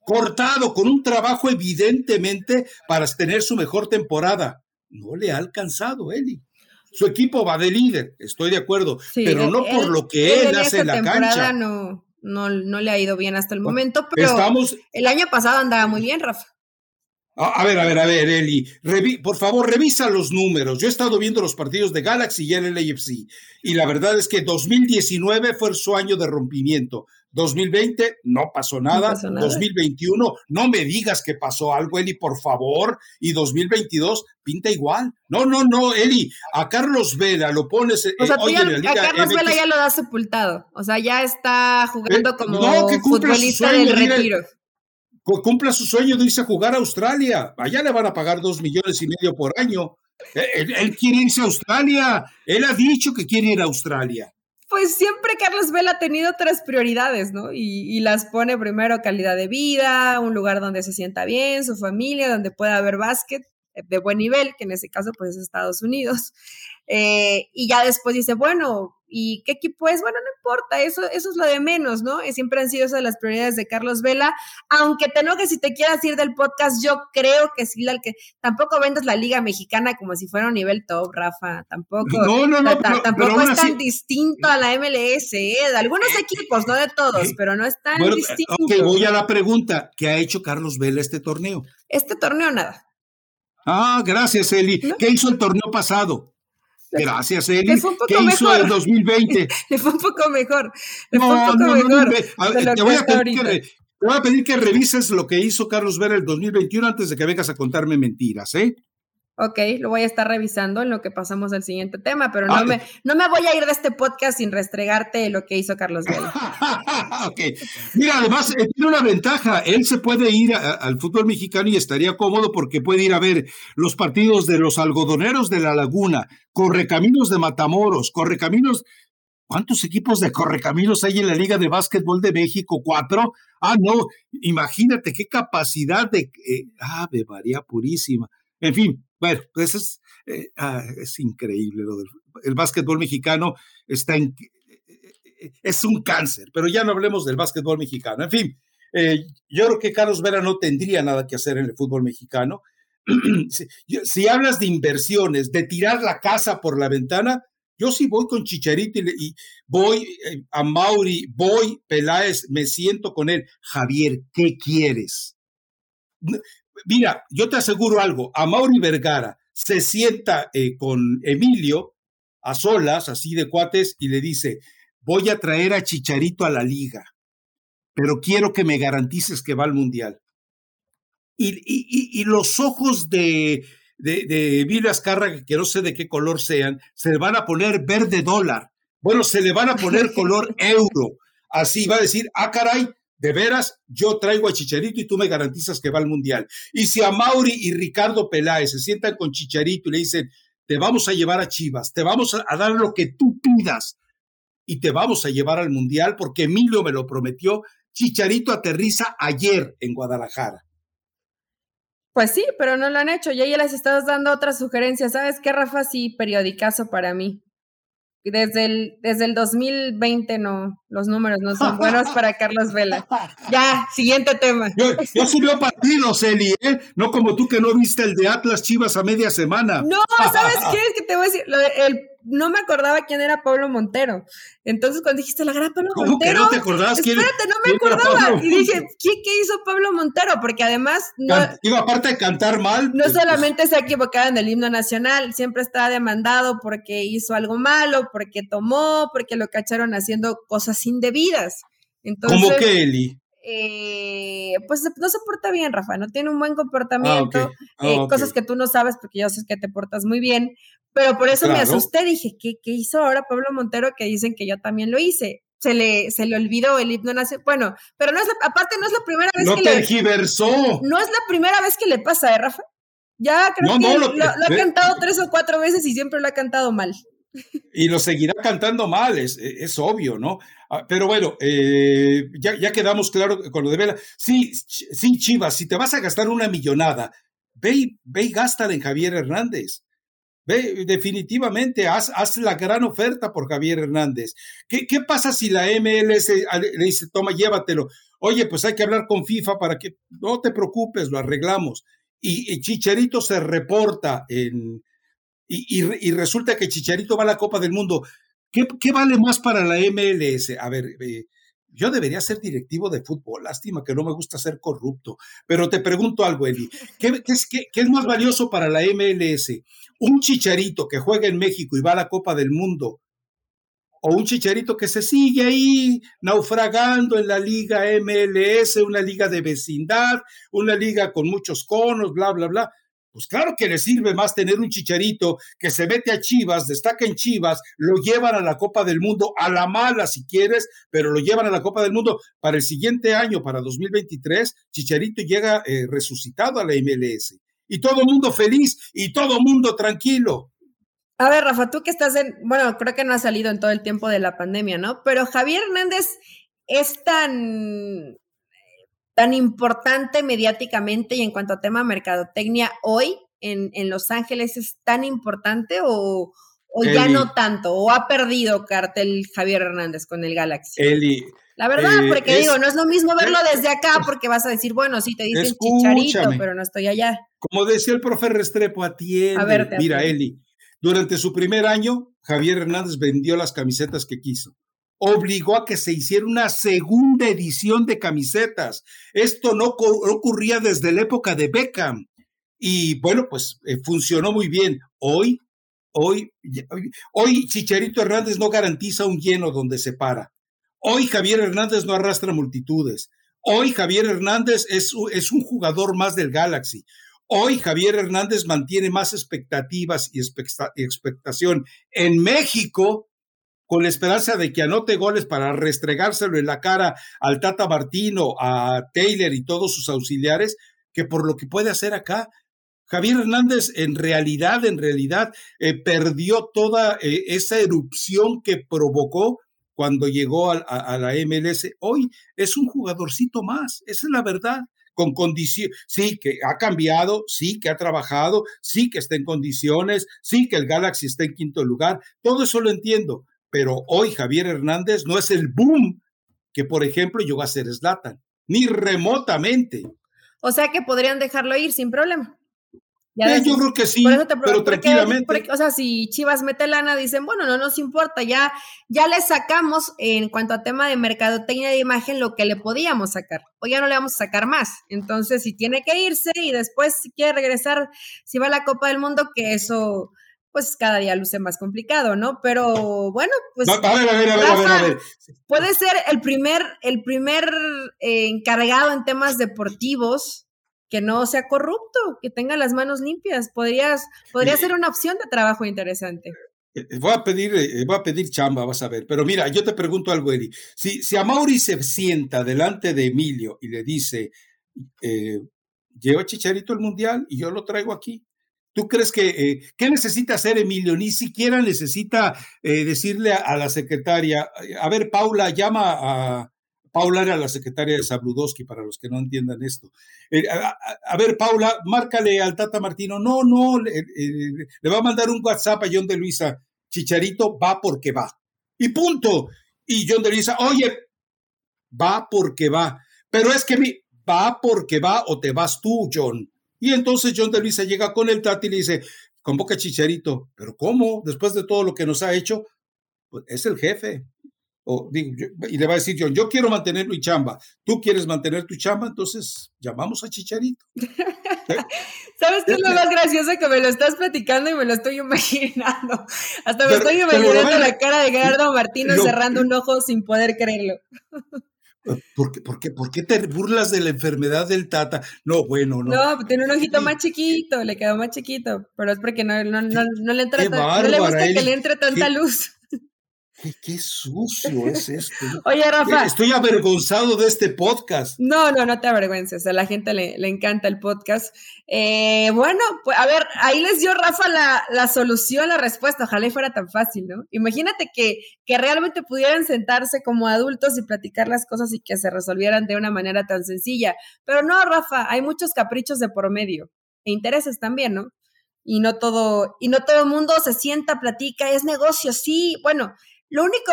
cortado, con un trabajo evidentemente para tener su mejor temporada. No le ha alcanzado, Eli. Su equipo va de líder, estoy de acuerdo, pero no por lo que él, hace en la cancha. No, no, no le ha ido bien hasta el momento, pero Estamos... el año pasado andaba muy bien, Rafa. A ver, a ver, a ver, Eli, por favor, revisa los números. Yo he estado viendo los partidos de Galaxy y el LAFC, y la verdad es que 2019 fue su año de rompimiento. 2020 no pasó nada. 2021 no me digas que pasó algo, Eli, por favor. Y 2022 pinta igual. No, no, no, Eli, a Carlos Vela lo pones. Eh, o sea, a Carlos Vela ya lo da sepultado. O sea, ya está jugando eh, como futbolista del retiro. Cumpla su sueño de irse a jugar a Australia. Allá le van a pagar dos millones y medio por año. Eh, él, él quiere irse a Australia. Él ha dicho que quiere ir a Australia pues siempre Carlos Vela ha tenido tres prioridades, ¿no? Y, las pone primero calidad de vida, un lugar donde se sienta bien, su familia, donde pueda haber básquet. de buen nivel, que en ese caso pues es Estados Unidos. Eh, y ya después dice, bueno, ¿y qué equipo es? Bueno, no importa, eso, eso es lo de menos, ¿no? Siempre han sido esas las prioridades de Carlos Vela, aunque te enojes si te quieras ir del podcast, yo creo que sí, que tampoco vendas la Liga Mexicana como si fuera un nivel top, Rafa, tampoco. No, no, no, tampoco es tan distinto a la MLS, ¿eh? de algunos equipos, no de todos, pero no es tan distinto. Ok, voy a la pregunta, ¿qué ha hecho Carlos Vela este torneo? Este torneo nada. Ah, gracias, Eli. ¿Qué hizo el torneo pasado? Gracias, Eli. ¿Qué hizo el 2020? Le fue un poco mejor. Le fue un poco mejor. te, voy a pedir que, voy a pedir que revises lo que hizo Carlos Vera el 2021 antes de que vengas a contarme mentiras, ¿eh? Ok, lo voy a estar revisando en lo que pasamos al siguiente tema, pero no, me, no me voy a ir de este podcast sin restregarte lo que hizo Carlos Vela. ok. Mira, además eh, tiene una ventaja. Él se puede ir al fútbol mexicano y estaría cómodo porque puede ir a ver los partidos de los algodoneros de la Laguna, Correcaminos de Matamoros, Correcaminos. ¿Cuántos equipos de Correcaminos hay en la Liga de Básquetbol de México? ¿Cuatro? Ah, no. Imagínate qué capacidad de. Eh, ave María Purísima. En fin, bueno, pues es, eh, ah, es increíble lo del el básquetbol mexicano está en, es un cáncer, pero ya no hablemos del básquetbol mexicano. En fin, eh, yo creo que Carlos Vera no tendría nada que hacer en el fútbol mexicano. si, hablas de inversiones, de tirar la casa por la ventana, yo sí voy con Chicharito y, voy eh, a Mauri, voy Peláez, me siento con él. Javier, ¿qué quieres? Mira, yo te aseguro algo, a Mauri Vergara se sienta eh, con Emilio a solas, así de cuates, y le dice, voy a traer a Chicharito a la liga, pero quiero que me garantices que va al Mundial. Y, los ojos de, de, de Vilas que no sé de qué color sean, se le van a poner verde dólar. Bueno, se le van a poner color euro. Así va a decir, ah, caray, de veras, yo traigo a Chicharito y tú me garantizas que va al Mundial. Y si a Mauri y Ricardo Peláez se sientan con Chicharito y le dicen, te vamos a llevar a Chivas, te vamos a, dar lo que tú pidas y te vamos a llevar al Mundial porque Emilio me lo prometió, Chicharito aterriza ayer en Guadalajara. Pues sí, pero no lo han hecho. Ya ya les estás dando otras sugerencias. ¿Sabes qué, Rafa? Sí, periodicazo para mí desde el, desde el 2020 no, los números no son buenos para Carlos Vela. Ya, siguiente tema. Yo, yo subió partidos, Eli, ¿eh? No como tú que no viste el de Atlas Chivas a media semana. No, ¿sabes qué? Es que te voy a decir, el no me acordaba quién era Pablo Montero. Entonces, cuando dijiste la gran Pablo ¿Cómo Montero. Que no te acordabas quién Espérate, no me acordaba. Y dije, ¿qué, hizo Pablo Montero? Porque además. No, Digo, aparte de cantar mal. No pues solamente se ha equivocado en el himno nacional, siempre está demandado porque hizo algo malo, porque tomó, porque lo cacharon haciendo cosas indebidas. Entonces, ¿Cómo que Eli? Eh, pues no se porta bien, Rafa, no tiene un buen comportamiento, ah, eh, ah, cosas que tú no sabes porque yo sé que te portas muy bien, pero por eso me asusté, dije, ¿qué, ¿qué, hizo ahora Pablo Montero? Que dicen que yo también lo hice. Se le, se le olvidó el himno nacional. Bueno, pero no es aparte no es la primera vez que le. No es la primera vez que le pasa, ¿eh, Rafa? Ya creo que lo, ha cantado tres o cuatro veces y siempre lo ha cantado mal. Y lo seguirá cantando mal, es, es obvio, ¿no? Ah, pero bueno, eh, ya, ya, quedamos claro con lo de Vela. Sí, sí, Chivas, si te vas a gastar una millonada, ve, ve y en Javier Hernández. Ve, definitivamente, haz, haz, la gran oferta por Javier Hernández. ¿Qué, ¿Qué, pasa si la MLS le dice, toma, llévatelo? Oye, pues hay que hablar con FIFA para que no te preocupes, lo arreglamos. Y, Chicharito se reporta en, y, y, resulta que Chicharito va a la Copa del Mundo. ¿Qué, vale más para la MLS? A ver, eh, yo debería ser directivo de fútbol, lástima que no me gusta ser corrupto, pero te pregunto algo, Eli, ¿qué, es, qué, es, más valioso para la MLS? ¿Un chicharito que juega en México y va a la Copa del Mundo? ¿O un chicharito que se sigue ahí naufragando en la liga MLS, una liga de vecindad, una liga con muchos conos, bla, bla, bla? Pues claro que le sirve más tener un chicharito que se mete a Chivas, destaca en Chivas, lo llevan a la Copa del Mundo, a la mala si quieres, pero lo llevan a la Copa del Mundo para el siguiente año, para 2023. Chicharito llega eh, resucitado a la MLS. Y todo mundo feliz y todo mundo tranquilo. A ver, Rafa, tú que estás en, bueno, creo que no ha salido en todo el tiempo de la pandemia, ¿no? Pero Javier Hernández es tan tan importante mediáticamente y en cuanto a tema mercadotecnia hoy en, en Los Ángeles es tan importante o, o ya no tanto, o ha perdido cartel Javier Hernández con el Galaxy. Eli, la verdad, eh, porque digo, no es lo mismo verlo desde acá, porque vas a decir, bueno, sí te dicen chicharito, pero no estoy allá. Como decía el profe Restrepo, atiende. A ver, Mira, Eli, durante su primer año, Javier Hernández vendió las camisetas que quiso. Obligó a que se hiciera una segunda edición de camisetas. Esto no ocurría desde la época de Beckham. Y bueno, pues eh, funcionó muy bien. Hoy, hoy, hoy Chicharito Hernández no garantiza un lleno donde se para. Hoy Javier Hernández no arrastra multitudes. Hoy Javier Hernández es, es un jugador más del Galaxy. Hoy Javier Hernández mantiene más expectativas y expectación en México con la esperanza de que anote goles para restregárselo en la cara al Tata Martino, a Taylor y todos sus auxiliares, que por lo que puede hacer acá. Javier Hernández en realidad, en realidad, eh, perdió toda eh, esa erupción que provocó cuando llegó a, la MLS. Hoy es un jugadorcito más, esa es la verdad con condiciones, sí que ha cambiado, sí que ha trabajado, sí que está en condiciones, sí que el Galaxy está en quinto lugar, todo eso lo entiendo, pero hoy Javier Hernández no es el boom que, por ejemplo, llegó a ser Slatan, ni remotamente. O sea que podrían dejarlo ir sin problema. Eh, yo creo que sí, pero tranquilamente. o sea, si Chivas mete lana, dicen, bueno, no nos importa, ya, ya le sacamos en cuanto a tema de mercadotecnia de imagen lo que le podíamos sacar, o ya no le vamos a sacar más. Entonces, si tiene que irse y después si quiere regresar, si va a la Copa del Mundo, que eso pues cada día luce más complicado, ¿no? Pero bueno, pues a ver, a ver, a ver, a ver, puede ser el primer, el primer eh, encargado en temas deportivos que no sea corrupto, que tenga las manos limpias. Podrías, podría ser una opción de trabajo interesante. Eh, eh, voy a pedir, eh, voy a pedir chamba, vas a ver. Pero mira, yo te pregunto algo, Eli. Si, si a Mauri se sienta delante de Emilio y le dice, lleva Chicharito el Mundial y yo lo traigo aquí. ¿Tú crees que, qué necesita hacer Emilio? Ni siquiera necesita decirle a, la secretaria, a ver, Paula, llama a, Paula era la secretaria de Sabludowski, para los que no entiendan esto. Eh, a, ver, Paula, márcale al Tata Martino. No, no, le, va a mandar un WhatsApp a John de Luisa. Chicharito va porque va. Y punto. Y John de Luisa, oye, va porque va. Pero es que mi, va porque va o te vas tú, John. Y entonces John de Luisa llega con el Tata y le dice, convoca a Chicharito. ¿Pero cómo? Después de todo lo que nos ha hecho, pues es el jefe y le va a decir John, yo quiero mantener mi chamba, tú quieres mantener tu chamba, entonces llamamos a Chicharito. ¿Sabes qué es lo más gracioso que me lo estás platicando y me lo estoy imaginando? Hasta me estoy imaginando la cara de Gerardo Martínez cerrando un ojo sin poder creerlo. ¿Por qué, por, qué, ¿Por qué, te burlas de la enfermedad del Tata? No, bueno, no. No, tiene un ojito más chiquito, le quedó más chiquito, pero es porque no, no, no, le, entra no le gusta que le entre tanta luz. Qué, sucio es esto. Oye, Rafa. Estoy avergonzado de este podcast. No, no, no te avergüences. A la gente le, encanta el podcast. Eh, bueno, pues a ver, ahí les dio Rafa la, la, solución, la respuesta. Ojalá fuera tan fácil, ¿no? Imagínate que, que realmente pudieran sentarse como adultos y platicar las cosas y que se resolvieran de una manera tan sencilla. Pero no, Rafa, hay muchos caprichos de por medio e intereses también, ¿no? Y no todo, y no todo el mundo se sienta, platica, es negocio, sí, bueno, lo único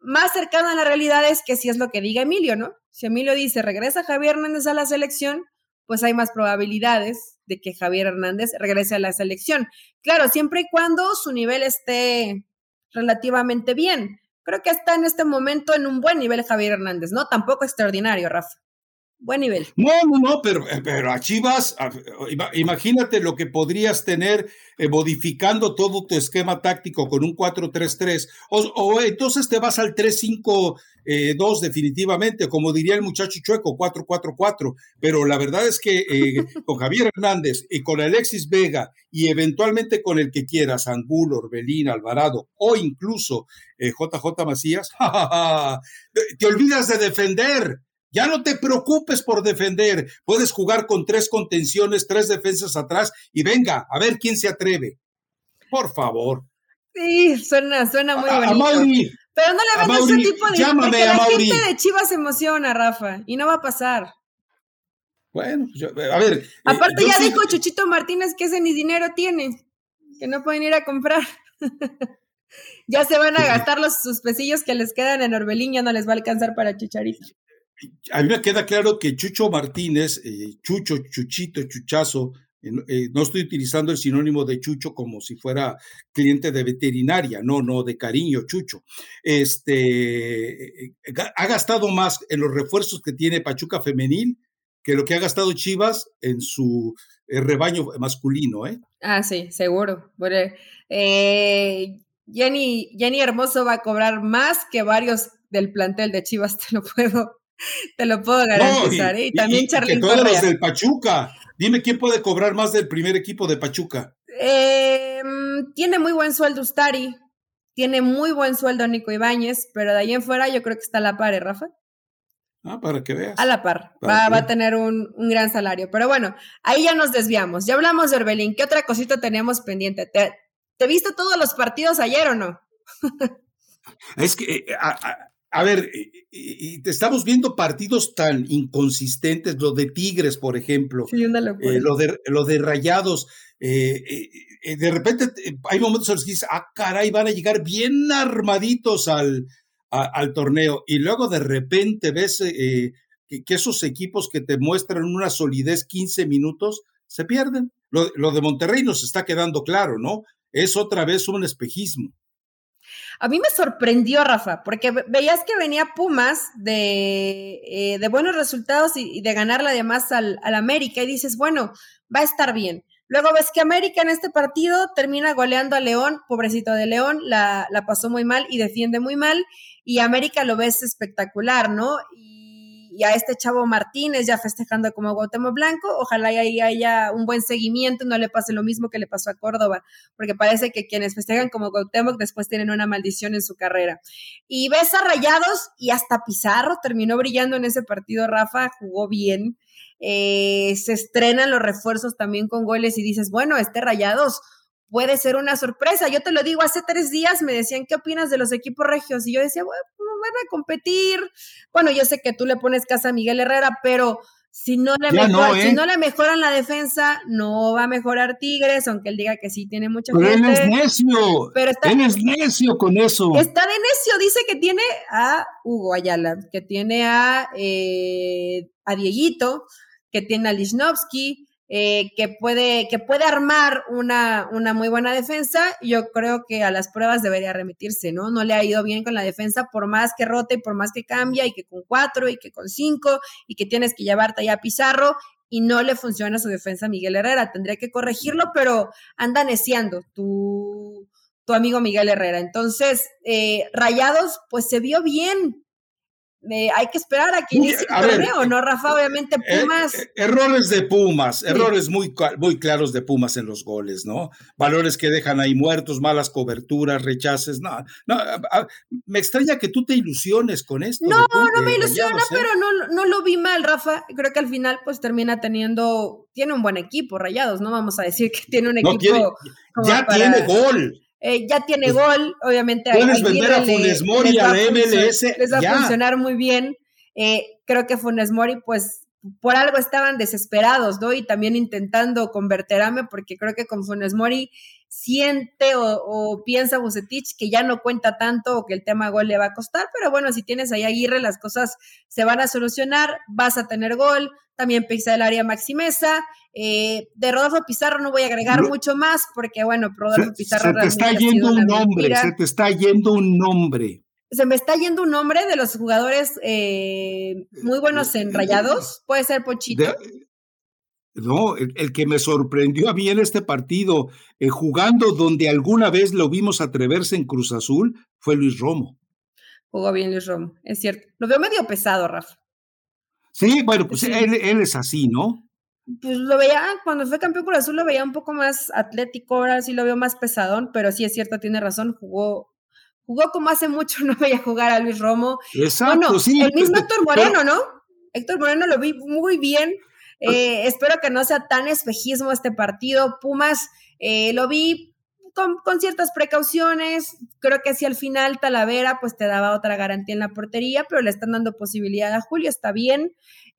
más cercano a la realidad es que si es lo que diga Emilio, ¿no? Si Emilio dice regresa Javier Hernández a la selección, pues hay más probabilidades de que Javier Hernández regrese a la selección. Claro, siempre y cuando su nivel esté relativamente bien. Creo que está en este momento en un buen nivel Javier Hernández, ¿no? Tampoco extraordinario, Rafa buen nivel. No, no, no, pero, eh, pero a Chivas, imagínate lo que podrías tener eh, modificando todo tu esquema táctico con un 4-3-3, o, entonces te vas al 3-5-2 eh, definitivamente, como diría el muchacho chueco, 4-4-4, pero la verdad es que con Javier Hernández y con Alexis Vega y eventualmente con el que quieras, Angulo, Orbelín, Alvarado o incluso JJ Macías, te olvidas de defender ya no te preocupes por defender. Puedes jugar con tres contenciones, tres defensas atrás y venga, a ver quién se atreve. Por favor. Sí, suena, suena muy bonito. Pero no le vendas ese tipo de llámame a la Mauri. gente de Chivas se emociona, Rafa, y no va a pasar. Bueno, a ver. Eh, Aparte ya dijo Chuchito Martínez que ese ni dinero tiene, que no pueden ir a comprar. ya se van a gastar los sus pesillos que les quedan en Orbelín, ya no les va a alcanzar para Chicharito. A mí me queda claro que Chucho Martínez, eh, Chucho, Chuchito, Chuchazo, eh, no estoy utilizando el sinónimo de Chucho como si fuera cliente de veterinaria, no, no, de cariño, Chucho. Este, ha gastado más en los refuerzos que tiene Pachuca Femenil que lo que ha gastado Chivas en su eh, rebaño masculino, ¿eh? Ah, sí, seguro. Eh, Jenny, Jenny Hermoso va a cobrar más que varios del plantel de Chivas, te lo puedo, te lo puedo garantizar. y, también Charly todos los del Pachuca. Dime quién puede cobrar más del primer equipo de Pachuca. Em, tiene muy buen sueldo Ustari, tiene muy buen sueldo Nico Ibáñez, pero de ahí en fuera yo creo que está a la par, ¿eh, Rafa? Ah, para que veas. A la par, va, a tener un, gran salario. Pero bueno, ahí ya nos desviamos. Ya hablamos de Orbelín. ¿Qué otra cosita tenemos pendiente? ¿Te, te viste todos los partidos ayer o no? es que, eh, a y, te estamos viendo partidos tan inconsistentes, lo de Tigres, por ejemplo, sí, eh, lo, de, lo de Rayados, eh, eh, de repente hay momentos en los que dices, ah, caray, van a llegar bien armaditos al, al torneo, y luego de repente ves que, que, esos equipos que te muestran una solidez 15 minutos se pierden. Lo, lo de Monterrey nos está quedando claro, ¿no? Es otra vez un espejismo. A mí me sorprendió, Rafa, porque veías que venía Pumas de, eh, de buenos resultados y, de ganarle además al, al, América y dices, bueno, va a estar bien. Luego ves que América en este partido termina goleando a León, pobrecito de León, la, la pasó muy mal y defiende muy mal, y América lo ves espectacular, ¿no? Y y a este chavo Martínez ya festejando como Guatemala Blanco, ojalá ahí haya un buen seguimiento, no le pase lo mismo que le pasó a Córdoba, porque parece que quienes festejan como Cuauhtémoc después tienen una maldición en su carrera. Y ves a Rayados y hasta Pizarro terminó brillando en ese partido, Rafa jugó bien. Eh, se estrenan los refuerzos también con goles y dices, bueno, este Rayados puede ser una sorpresa. Yo te lo digo, hace tres días me decían, ¿qué opinas de los equipos regios? Y yo decía, bueno, pues van a competir. Bueno, yo sé que tú le pones casa a Miguel Herrera, pero si no, le si ¿eh? no le mejoran la defensa, no va a mejorar Tigres, aunque él diga que sí tiene mucha pero Él es necio. Pero está, él es necio con eso. Está de necio, dice que tiene a Hugo Ayala, que tiene a, eh, a Dieguito, que tiene a Lichnowsky, eh, que, puede, que puede armar una, una muy buena defensa, yo creo que a las pruebas debería remitirse, ¿no? No le ha ido bien con la defensa, por más que rote y por más que cambia, y que con cuatro, y que con cinco, y que tienes que llevarte allá a Pizarro, y no le funciona su defensa a Miguel Herrera. Tendría que corregirlo, pero anda neciando tu, tu amigo Miguel Herrera. Entonces, eh, Rayados, pues se vio bien, hay que esperar a que inicie el torneo, ¿no, Rafa? Obviamente eh, Pumas. Eh, errores de Pumas, errores muy, muy claros de Pumas en los goles, ¿no? Valores que dejan ahí muertos, malas coberturas, rechaces. No, no me extraña que tú te ilusiones con esto. No, no me ilusiona, ¿eh? pero no, no lo vi mal, Rafa. Creo que al final, pues termina teniendo, tiene un buen equipo, Rayados, no vamos a decir que tiene un equipo. ya tiene gol. Eh, ya tiene gol, obviamente. Puedes vender a Funes Mori a la MLS. Les va a funcionar muy bien. Eh, creo que Funes Mori, pues, por algo estaban desesperados, ¿no? Y también intentando convertir a porque creo que con Funes Mori siente o, piensa Bucetich que ya no cuenta tanto o que el tema gol le va a costar, pero bueno, si tienes ahí Aguirre, las cosas se van a solucionar, vas a tener gol, también pisa el área Maximeza, eh, de Rodolfo Pizarro no voy a agregar mucho más porque bueno, Rodolfo Pizarro... Se te está yendo un nombre, se te está yendo un nombre. Se me está yendo un nombre de los jugadores eh, muy buenos en Rayados, puede ser Pochito. No, el, que me sorprendió a mí en este partido, eh, jugando donde alguna vez lo vimos atreverse en Cruz Azul, fue Luis Romo. Jugó bien Luis Romo, es cierto. Lo veo medio pesado, Rafa. Sí, bueno, pues Él, es así, ¿no? Pues lo veía, cuando fue campeón Cruz Azul lo veía un poco más atlético, ahora sí lo veo más pesadón, pero sí es cierto, tiene razón, jugó, jugó como hace mucho no veía jugar a Luis Romo. Exacto, bueno, sí. El mismo Héctor Moreno, ¿no? Héctor Moreno lo vi muy bien, eh, espero que no sea tan espejismo este partido. Pumas eh, lo vi con, ciertas precauciones. Creo que si al final Talavera pues te daba otra garantía en la portería, pero le están dando posibilidad a Julio, está bien.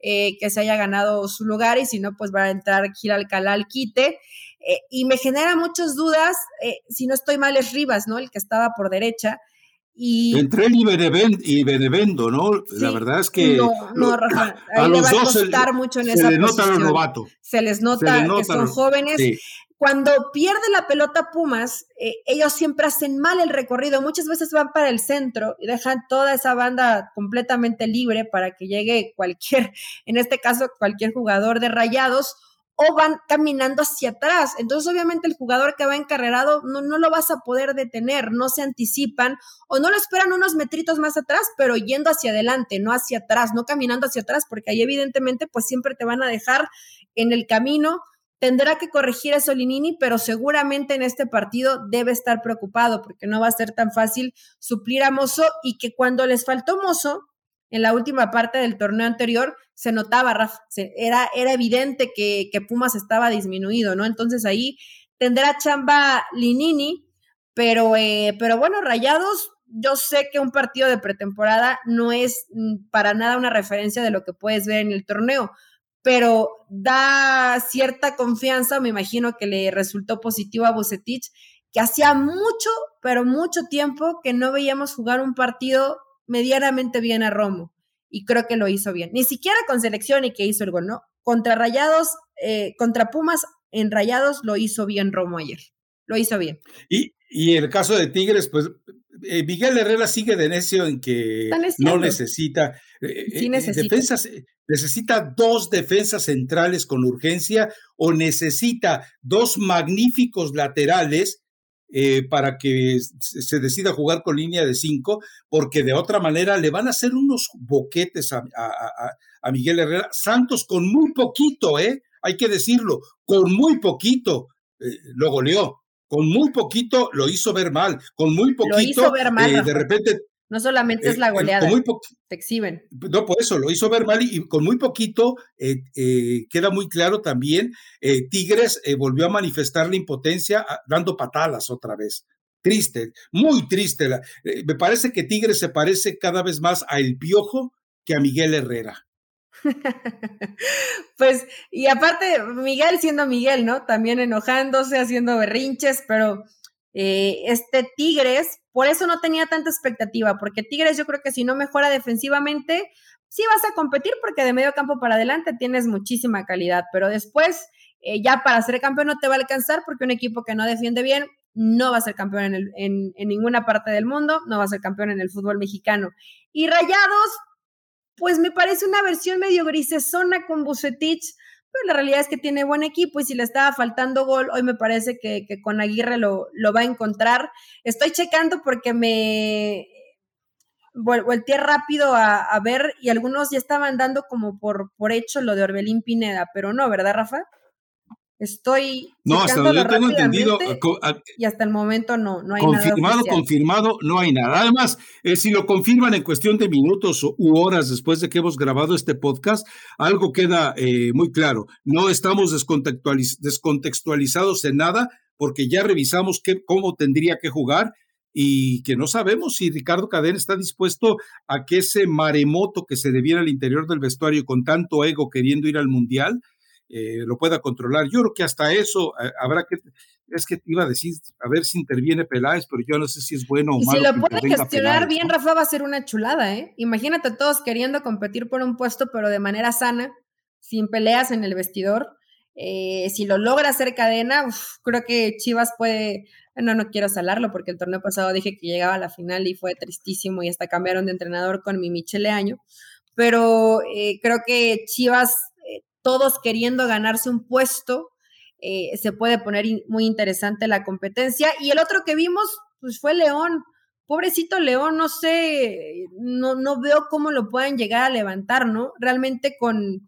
eh, que se haya ganado su lugar y si no, pues va a entrar Gil Alcalá al quite. Eh, y me genera muchas dudas, eh, si no estoy mal es Rivas, ¿no? El que estaba por derecha. Y, Entre él y, Benevendo, ¿no? la verdad es que. No, no, Rafa. Ahí le va a costar mucho en esa Se les nota los novatos. Se les nota, que son jóvenes. Cuando pierde la pelota Pumas, eh, ellos siempre hacen mal el recorrido. Muchas veces van para el centro y dejan toda esa banda completamente libre para que llegue cualquier, en este caso, cualquier jugador de rayados o van caminando hacia atrás. Entonces, obviamente, el jugador que va encarrerado no, no lo vas a poder detener, no se anticipan o no lo esperan unos metritos más atrás, pero yendo hacia adelante, no hacia atrás, no caminando hacia atrás, porque ahí evidentemente pues siempre te van a dejar en el camino. Tendrá que corregir a Solinini, pero seguramente en este partido debe estar preocupado porque no va a ser tan fácil suplir a Mozo y que cuando les faltó Mozo, en la última parte del torneo anterior se notaba, Rafa, era, era evidente que, que, Pumas estaba disminuido, ¿no? Entonces ahí tendrá chamba Linini, pero, eh, pero bueno, Rayados, yo sé que un partido de pretemporada no es mm, para nada una referencia de lo que puedes ver en el torneo, pero da cierta confianza, me imagino que le resultó positivo a Bucetich, que hacía mucho, pero mucho tiempo que no veíamos jugar un partido medianamente bien a Romo y creo que lo hizo bien. Ni siquiera con selección y que hizo el gol, ¿no? Contra Rayados, eh, contra Pumas en Rayados lo hizo bien Romo ayer. Lo hizo bien. Y, y en el caso de Tigres, pues eh, Miguel Herrera sigue de necio en que no necesita, eh, sí necesita. defensas, necesita dos defensas centrales con urgencia o necesita dos magníficos laterales eh, para que se decida jugar con línea de cinco, porque de otra manera le van a hacer unos boquetes a, Miguel Herrera. Santos con muy poquito, ¿eh? Hay que decirlo, con muy poquito eh, lo goleó. Con muy poquito lo hizo ver mal, con muy poquito, lo hizo ver mal, eh, de repente no solamente es la eh, goleada, te exhiben. No, por eso lo hizo ver mal y, con muy poquito eh, eh, queda muy claro también, Tigres volvió a manifestar la impotencia ah, dando patadas otra vez. Triste, muy triste. me parece que Tigres se parece cada vez más a El Piojo que a Miguel Herrera. pues, y aparte, Miguel siendo Miguel, ¿no? También enojándose, haciendo berrinches, pero este Tigres por eso no tenía tanta expectativa, porque Tigres yo creo que si no mejora defensivamente, sí vas a competir porque de medio campo para adelante tienes muchísima calidad, pero después eh, ya para ser campeón no te va a alcanzar porque un equipo que no defiende bien no va a ser campeón en, en, ninguna parte del mundo, no va a ser campeón en el fútbol mexicano. Y Rayados, pues me parece una versión medio grisesona con Bucetich, pero la realidad es que tiene buen equipo y si le estaba faltando gol, hoy me parece que, con Aguirre lo, lo, va a encontrar. Estoy checando porque me volteé rápido a, a, ver y algunos ya estaban dando como por, por hecho lo de Orbelín Pineda, pero no, ¿verdad, Rafa? Estoy. No, hasta donde yo tengo entendido. Y hasta el momento no, no hay confirmado, nada. Confirmado, confirmado, no hay nada. Además, eh, si lo confirman en cuestión de minutos u horas después de que hemos grabado este podcast, algo queda eh, muy claro. No estamos descontextualizados en nada porque ya revisamos qué, cómo tendría que jugar y que no sabemos si Ricardo Cadena está dispuesto a que ese maremoto que se debiera al interior del vestuario con tanto ego queriendo ir al Mundial eh, lo pueda controlar. Yo creo que hasta eso eh, habrá que, es que iba a decir, a ver si interviene Peláez, pero yo no sé si es bueno o malo. Si lo puede gestionar bien, Rafa, va a ser una chulada, ¿eh? Imagínate todos queriendo competir por un puesto, pero de manera sana, sin peleas en el vestidor. Eh, si lo logra hacer cadena, creo que Chivas puede, no, no quiero salarlo porque el torneo pasado dije que llegaba a la final y fue tristísimo y hasta cambiaron de entrenador con mi Michele Año, pero creo que Chivas todos queriendo ganarse un puesto, eh, se puede poner muy interesante la competencia. Y el otro que vimos, pues fue León. Pobrecito León, no sé, no, no veo cómo lo puedan llegar a levantar, ¿no? Realmente con,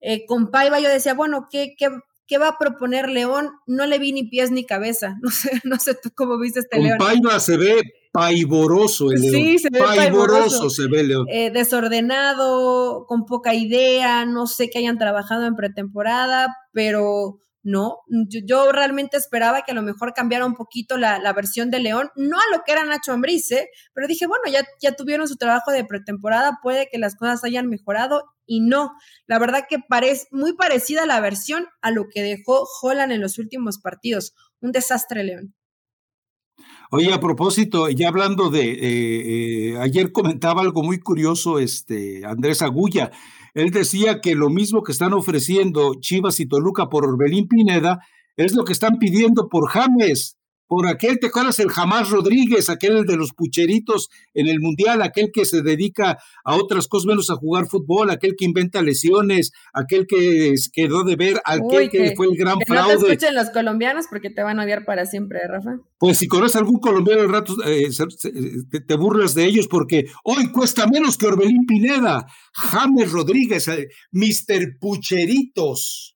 eh, con Paiva yo decía, bueno, ¿qué, qué, ¿qué va a proponer León? No le vi ni pies ni cabeza. No sé, no sé tú cómo viste este con León. Paiva se ve paivoroso el León. Sí, se ve paivoroso, se ve León. Eh, desordenado, con poca idea, no sé que hayan trabajado en pretemporada, pero no, yo, realmente esperaba que a lo mejor cambiara un poquito la, versión de León, no a lo que era Nacho Ambriz, ¿eh? pero dije, bueno, ya, ya tuvieron su trabajo de pretemporada, puede que las cosas hayan mejorado y no, la verdad que parece muy parecida la versión a lo que dejó Holland en los últimos partidos, un desastre León. Oye, a propósito, ya hablando de, eh, eh, ayer comentaba algo muy curioso, este Andrés Agulla, él decía que lo mismo que están ofreciendo Chivas y Toluca por Orbelín Pineda es lo que están pidiendo por James, por aquel, ¿te acuerdas? El Jamás Rodríguez, aquel de los pucheritos en el Mundial, aquel que se dedica a otras cosas menos a jugar fútbol, aquel que inventa lesiones, aquel que quedó de ver, aquel que, fue el gran fraude. No te escuchen los colombianos porque te van a odiar para siempre, Rafa. Pues si conoces algún colombiano al rato, eh, te, burlas de ellos porque hoy cuesta menos que Orbelín Pineda, James Rodríguez, eh, Mr. Pucheritos.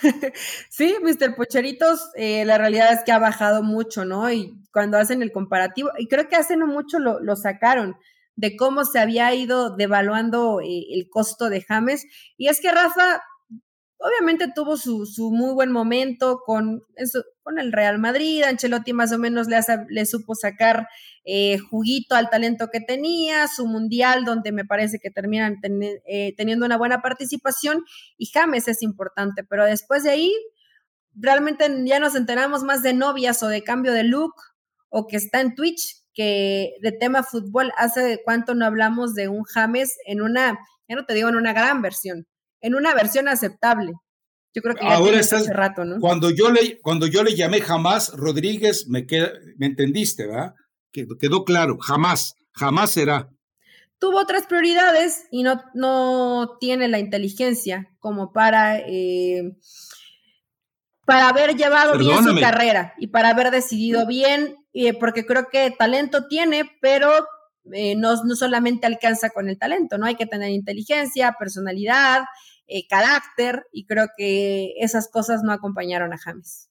sí, Mr. Pucheritos, eh, la realidad es que ha bajado mucho, ¿no? Y cuando hacen el comparativo, y creo que hace no mucho lo, lo sacaron, de cómo se había ido devaluando el costo de James. Y es que Rafa, obviamente tuvo su, su muy buen momento con, con el Real Madrid, Ancelotti más o menos le, le supo sacar eh, juguito al talento que tenía, su mundial donde me parece que terminan eh, teniendo una buena participación y James es importante, pero después de ahí realmente ya nos enteramos más de novias o de cambio de look o que está en Twitch que de tema fútbol, hace cuánto no hablamos de un James en una, ya no te digo en una gran versión, en una versión aceptable. Yo creo que ya Ahora hace rato, ¿no? Cuando yo le, cuando yo le llamé jamás Rodríguez, me, me entendiste, ¿verdad? Quedó, quedó claro, jamás, jamás será. Tuvo otras prioridades y no, no tiene la inteligencia como para, eh, para haber llevado bien su carrera y para haber decidido bien, eh, porque creo que talento tiene, pero eh, no, no, solamente alcanza con el talento, ¿no? Hay que tener inteligencia, personalidad, eh, carácter, y creo que esas cosas no acompañaron a James.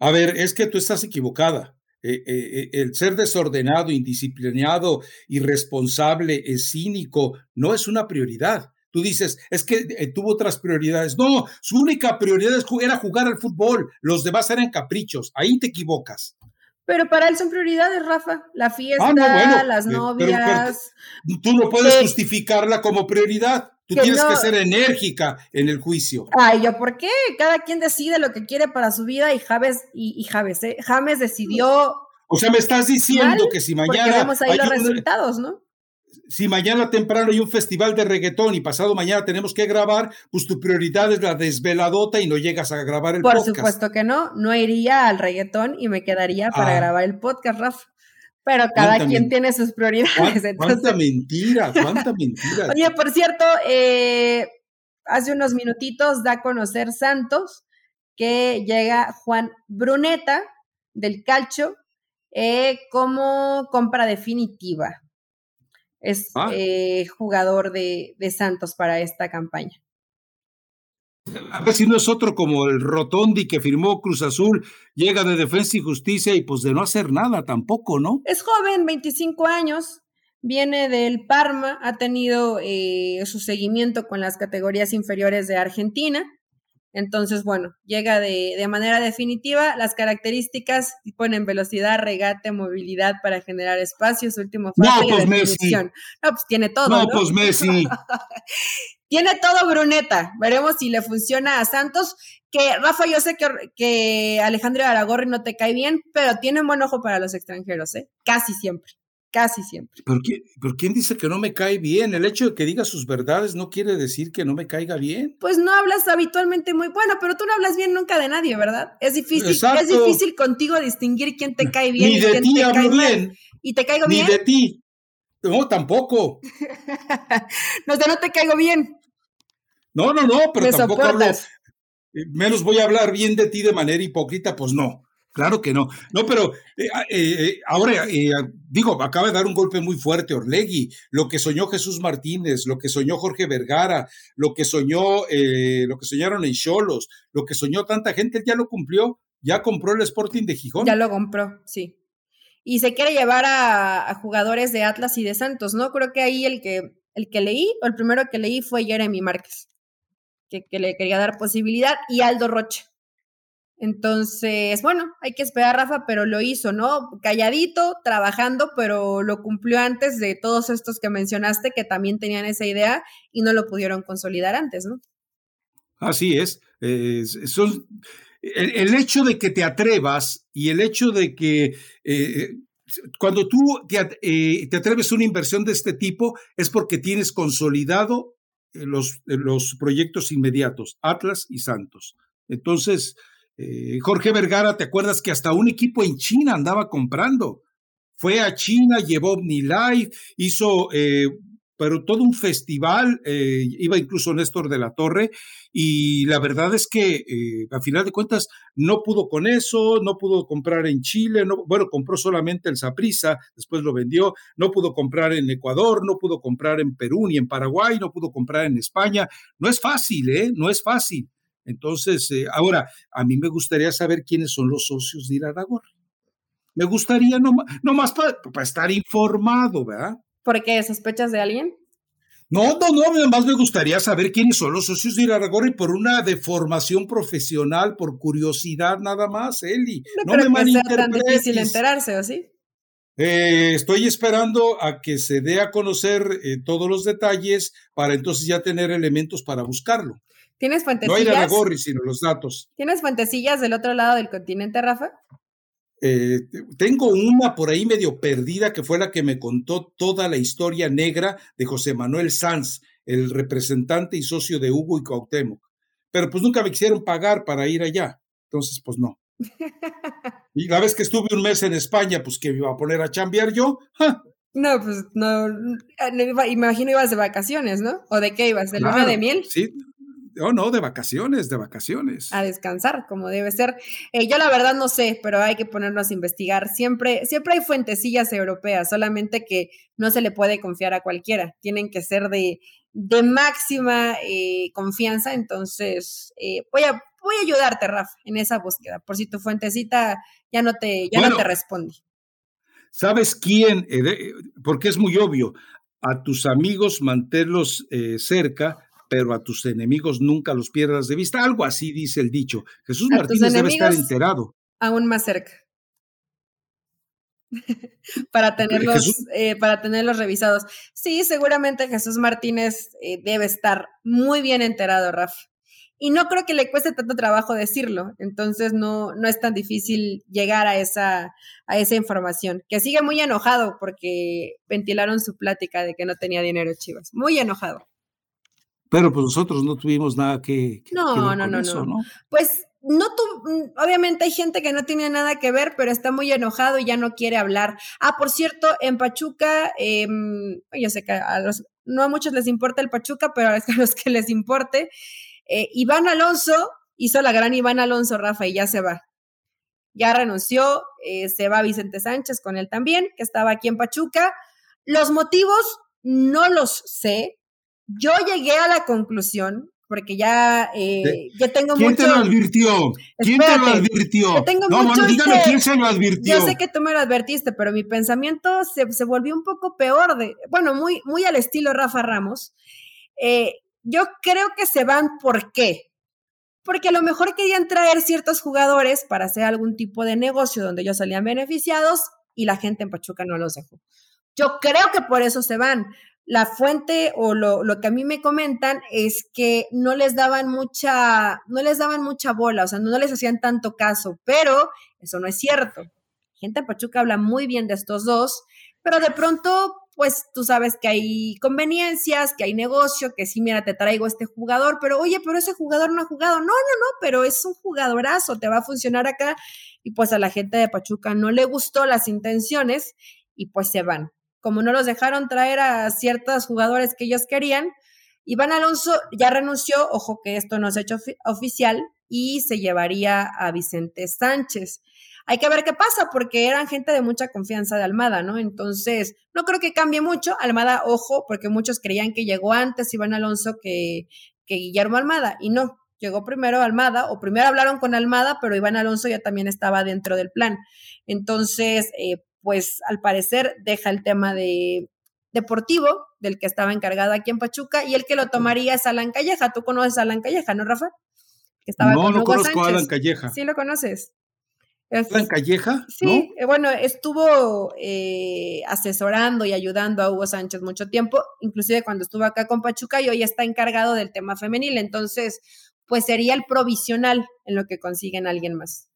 A ver, es que tú estás equivocada. Eh, eh, el ser desordenado, indisciplinado, irresponsable, cínico, no es una prioridad. Tú dices, es que tuvo otras prioridades. No, su única prioridad era jugar al fútbol. Los demás eran caprichos. Ahí te equivocas. Pero para él son prioridades, Rafa. La ah, fiesta, las novias. tú no puedes justificarla como prioridad. Tú tienes que ser enérgica en el juicio. Ay, ¿yo por qué? Cada quien decide lo que quiere para su vida y Javes, y, Javes, ¿eh? James decidió. O sea, me estás diciendo que si mañana. Vemos ahí los resultados, ¿no? Si mañana temprano hay un festival de reggaetón y pasado mañana tenemos que grabar, pues tu prioridad es la desveladota y no llegas a grabar el podcast. Por supuesto que no, no iría al reggaetón y me quedaría para ah. grabar el podcast, Rafa pero cada quien tiene sus prioridades. ¿Cuánta, mentira? ¿Cuánta mentira? Oye, por cierto, eh, hace unos minutitos da a conocer Santos que llega Juan Bruneta del Calcio eh, como compra definitiva. Es ah. eh, jugador de Santos para esta campaña. A ver si no es otro como el Rotondi que firmó Cruz Azul, llega de Defensa y Justicia y pues de no hacer nada tampoco, ¿no? Es joven, 25 años, viene del Parma, ha tenido eh, su seguimiento con las categorías inferiores de Argentina. Entonces, bueno, llega de, de manera definitiva. Las características ponen velocidad, regate, movilidad para generar espacio, su último fase no, pues Messi. No, pues tiene todo. No, pues Messi. Tiene todo Bruneta. Veremos si le funciona a Santos. Que Rafa, yo sé que, que Alejandro Aragorri no te cae bien, pero tiene un buen ojo para los extranjeros, ¿eh? Casi siempre. Casi siempre. ¿Por, qué, ¿Por quién dice que no me cae bien? El hecho de que diga sus verdades no quiere decir que no me caiga bien. Pues no hablas habitualmente muy bueno, pero tú no hablas bien nunca de nadie, ¿verdad? Es difícil, es difícil contigo distinguir quién te cae bien y quién te cae bien. ¿Y te caigo bien? Ni de ti. No, tampoco. no, no te caigo bien. No, no, no, pero tampoco hablo, eh, menos voy a hablar bien de ti de manera hipócrita, pues no. Claro que no. No, pero eh, ah, eh, ahora, digo, acaba de dar un golpe muy fuerte Orlegui. Lo que soñó Jesús Martínez, lo que soñó Jorge Vergara, lo que soñó, lo que soñaron en Cholos, lo que soñó tanta gente, ya lo cumplió. Ya compró el Sporting de Gijón. Ya lo compró, sí y se quiere llevar a, jugadores de Atlas y de Santos, ¿no? Creo que ahí el que, el que leí, o el primero que leí fue Jeremy Márquez, que, le quería dar posibilidad, y Aldo Rocha, Entonces, bueno, hay que esperar, Rafa, pero lo hizo, ¿no? Calladito, trabajando, pero lo cumplió antes de todos estos que mencionaste que también tenían esa idea y no lo pudieron consolidar antes, ¿no? Así es. son, el, hecho de que te atrevas y el hecho de que eh, cuando tú te, eh, te, atreves a una inversión de este tipo es porque tienes consolidado eh, los, los proyectos inmediatos, Atlas y Santos. Entonces, eh, Jorge Vergara, ¿te acuerdas que hasta un equipo en China andaba comprando? Fue a China, llevó OmniLife, hizo, eh, pero todo un festival, eh, iba incluso Néstor de la Torre, y la verdad es que a final de cuentas no pudo con eso, no pudo comprar en Chile, no, bueno, compró solamente el Saprisa, después lo vendió, no pudo comprar en Ecuador, no pudo comprar en Perú ni en Paraguay, no pudo comprar en España. No es fácil, ¿eh? No es fácil. Entonces, eh, ahora, a mí me gustaría saber quiénes son los socios de Iraragorri. Me gustaría nomás, más para, estar informado, ¿verdad? ¿Por qué? ¿Sospechas de alguien? No, no, no, además me gustaría saber quiénes son los socios de Iraragorri por una deformación profesional, por curiosidad nada más, Eli. No, no me que sea tan difícil enterarse, ¿o sí? Eh, estoy esperando a que se dé a conocer eh, todos los detalles para entonces ya tener elementos para buscarlo. ¿Tienes fuentecillas? No ir a la Gorri, sino los datos. ¿Tienes fuentecillas del otro lado del continente, Rafa? Eh, tengo una por ahí medio perdida que fue la que me contó toda la historia negra de José Manuel Sanz, el representante y socio de Hugo y Cuauhtémoc. Pero pues nunca me quisieron pagar para ir allá. Entonces, pues no. y la vez que estuve un mes en España, pues que me iba a poner a chambear yo. No, pues no, imagino ibas de vacaciones, ¿no? ¿O de qué ibas? ¿De luna de miel? Sí, Oh, no, de vacaciones, de vacaciones. A descansar, como debe ser. Eh, yo la verdad no sé, pero hay que ponernos a investigar. Siempre, siempre hay fuentecillas europeas, solamente que no se le puede confiar a cualquiera. Tienen que ser de, de máxima eh, confianza. Entonces, eh, voy, a, voy a ayudarte, Rafa, en esa búsqueda, por si tu fuentecita ya no te, ya no te responde. ¿Sabes quién? porque es muy obvio. A tus amigos mantenerlos cerca pero a tus enemigos nunca los pierdas de vista. Algo así dice el dicho. Jesús Martínez debe estar enterado. Aún más cerca. para, tenerlos, eh, para tenerlos revisados. Sí, seguramente Jesús Martínez eh, debe estar muy bien enterado, Rafa. Y no creo que le cueste tanto trabajo decirlo, entonces no, no es tan difícil llegar a esa, a esa información. Que sigue muy enojado porque ventilaron su plática de que no tenía dinero Chivas. Muy enojado. Pero pues nosotros no tuvimos nada que, no, no, no, no, Pues no tu, obviamente hay gente que no tiene nada que ver, pero está muy enojado y ya no quiere hablar. Ah, por cierto, en Pachuca, eh, yo sé que a los, no a muchos les importa el Pachuca, pero a los que les importe, eh, Iván Alonso hizo la gran Iván Alonso, Rafa, y ya se va. Ya renunció, eh, se va Vicente Sánchez con él también, que estaba aquí en Pachuca. Los motivos no los sé, yo llegué a la conclusión, porque ya, eh, ya tengo ¿Quién mucho... te lo advirtió? ¿Quién te lo advirtió? no, mucho dígame quién se lo advirtió. Yo sé que tú me lo advertiste, pero mi pensamiento se, se volvió un poco peor, de, bueno, muy, muy al estilo Rafa Ramos. Eh, yo creo que se van, ¿por qué? Porque a lo mejor querían traer ciertos jugadores para hacer algún tipo de negocio donde ellos salían beneficiados y la gente en Pachuca no los dejó. Yo creo que por eso se van, la fuente o lo, lo, que a mí me comentan es que no les daban mucha, no les daban mucha bola, o sea, no les hacían tanto caso, pero eso no es cierto. Gente de Pachuca habla muy bien de estos dos, pero de pronto, pues tú sabes que hay conveniencias, que hay negocio, que sí, mira, te traigo este jugador, pero oye, pero ese jugador no ha jugado. No, no, no, pero es un jugadorazo, te va a funcionar acá. Y pues a la gente de Pachuca no le gustó las intenciones y pues se van como no los dejaron traer a ciertos jugadores que ellos querían, Iván Alonso ya renunció, ojo que esto no se ha hecho oficial, y se llevaría a Vicente Sánchez. Hay que ver qué pasa, porque eran gente de mucha confianza de Almada, ¿no? Entonces, no creo que cambie mucho. Almada, ojo, porque muchos creían que llegó antes Iván Alonso que, que Guillermo Almada, y no, llegó primero Almada, o primero hablaron con Almada, pero Iván Alonso ya también estaba dentro del plan. Entonces, eh, pues al parecer deja el tema de deportivo del que estaba encargado aquí en Pachuca y el que lo tomaría es Alan Calleja. Tú conoces a Alan Calleja, ¿no, Rafa? que estaba no, con no Hugo conozco a. Alan Calleja. Sí, lo conoces. ¿Alan Calleja? Sí, ¿no? eh, bueno, estuvo eh, asesorando y ayudando a Hugo Sánchez mucho tiempo, inclusive cuando estuvo acá con Pachuca y hoy está encargado del tema femenil, entonces, pues sería el provisional en lo que consiguen alguien más.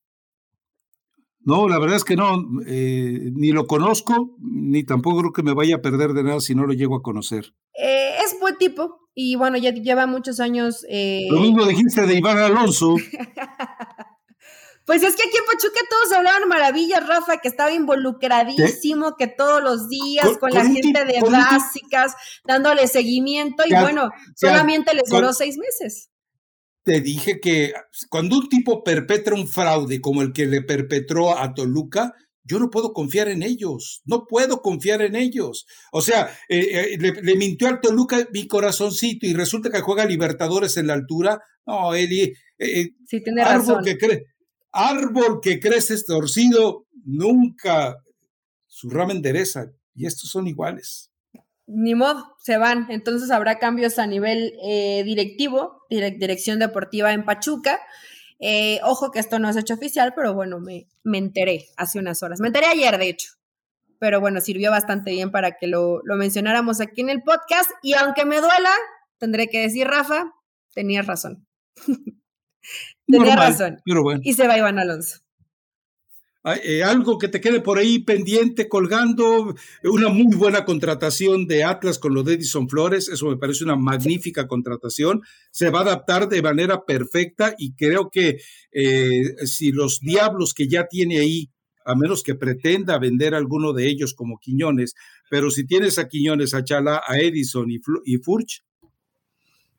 No, la verdad es que no, eh, ni lo conozco, ni tampoco creo que me vaya a perder de nada si no lo llego a conocer. Eh, es buen tipo y bueno, ya lleva muchos años. Eh... Lo mismo dijiste de Iván Alonso. Pues es que aquí en Pachuca todos hablaban maravillas, Rafa, que estaba involucradísimo, que todos los días con, la gente de básicas, dándole seguimiento, y bueno, solamente les duró seis meses. Te dije que cuando un tipo perpetra un fraude como el que le perpetró a Toluca, yo no puedo confiar en ellos, no puedo confiar en ellos. O sea, eh, eh, le, le, mintió al Toluca mi corazoncito y resulta que juega Libertadores en la altura. No, Eli, eh, sí, tiene árbol razón. que cree, árbol que crece torcido, nunca su rama endereza. Y estos son iguales. Ni modo, se van. Entonces habrá cambios a nivel eh, directivo, direc dirección deportiva en Pachuca. Eh, ojo que esto no es hecho oficial, pero bueno, me, me, enteré hace unas horas. Me enteré ayer, de hecho. Pero bueno, sirvió bastante bien para que lo, lo mencionáramos aquí en el podcast. Y aunque me duela, tendré que decir, Rafa, tenías razón. Tenía razón. Pero bueno. Y se va Iván Alonso. Eh, algo que te quede por ahí pendiente, colgando, una muy buena contratación de Atlas con lo de Edison Flores, eso me parece una magnífica contratación, se va a adaptar de manera perfecta y creo que eh, si los diablos que ya tiene ahí, a menos que pretenda vender alguno de ellos como Quiñones, pero si tienes a Quiñones, a Chala, a Edison y, y Furch,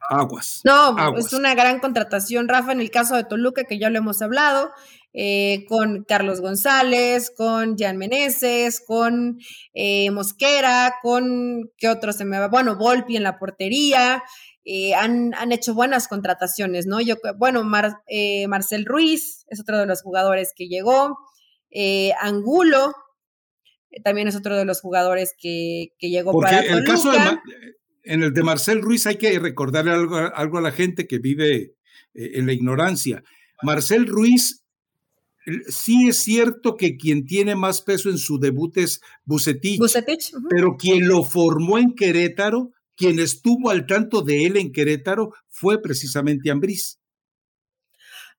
aguas. No, aguas. es una gran contratación, Rafa, en el caso de Toluca, que ya lo hemos hablado, eh, con Carlos González, con Jan Meneses, con eh, Mosquera, con, ¿qué otro se me va? Bueno, Volpi en la portería, eh, han, han, hecho buenas contrataciones, ¿no? Yo, bueno, Mar, Marcel Ruiz es otro de los jugadores que llegó, Angulo también es otro de los jugadores que, que llegó Porque para el caso de Ma en el de Marcel Ruiz hay que recordarle algo, algo a la gente que vive en la ignorancia. Marcel Ruiz, sí es cierto que quien tiene más peso en su debut es Bucetich, Bucetich. Uh -huh. pero quien lo formó en Querétaro, quien estuvo al tanto de él en Querétaro, fue precisamente Ambriz.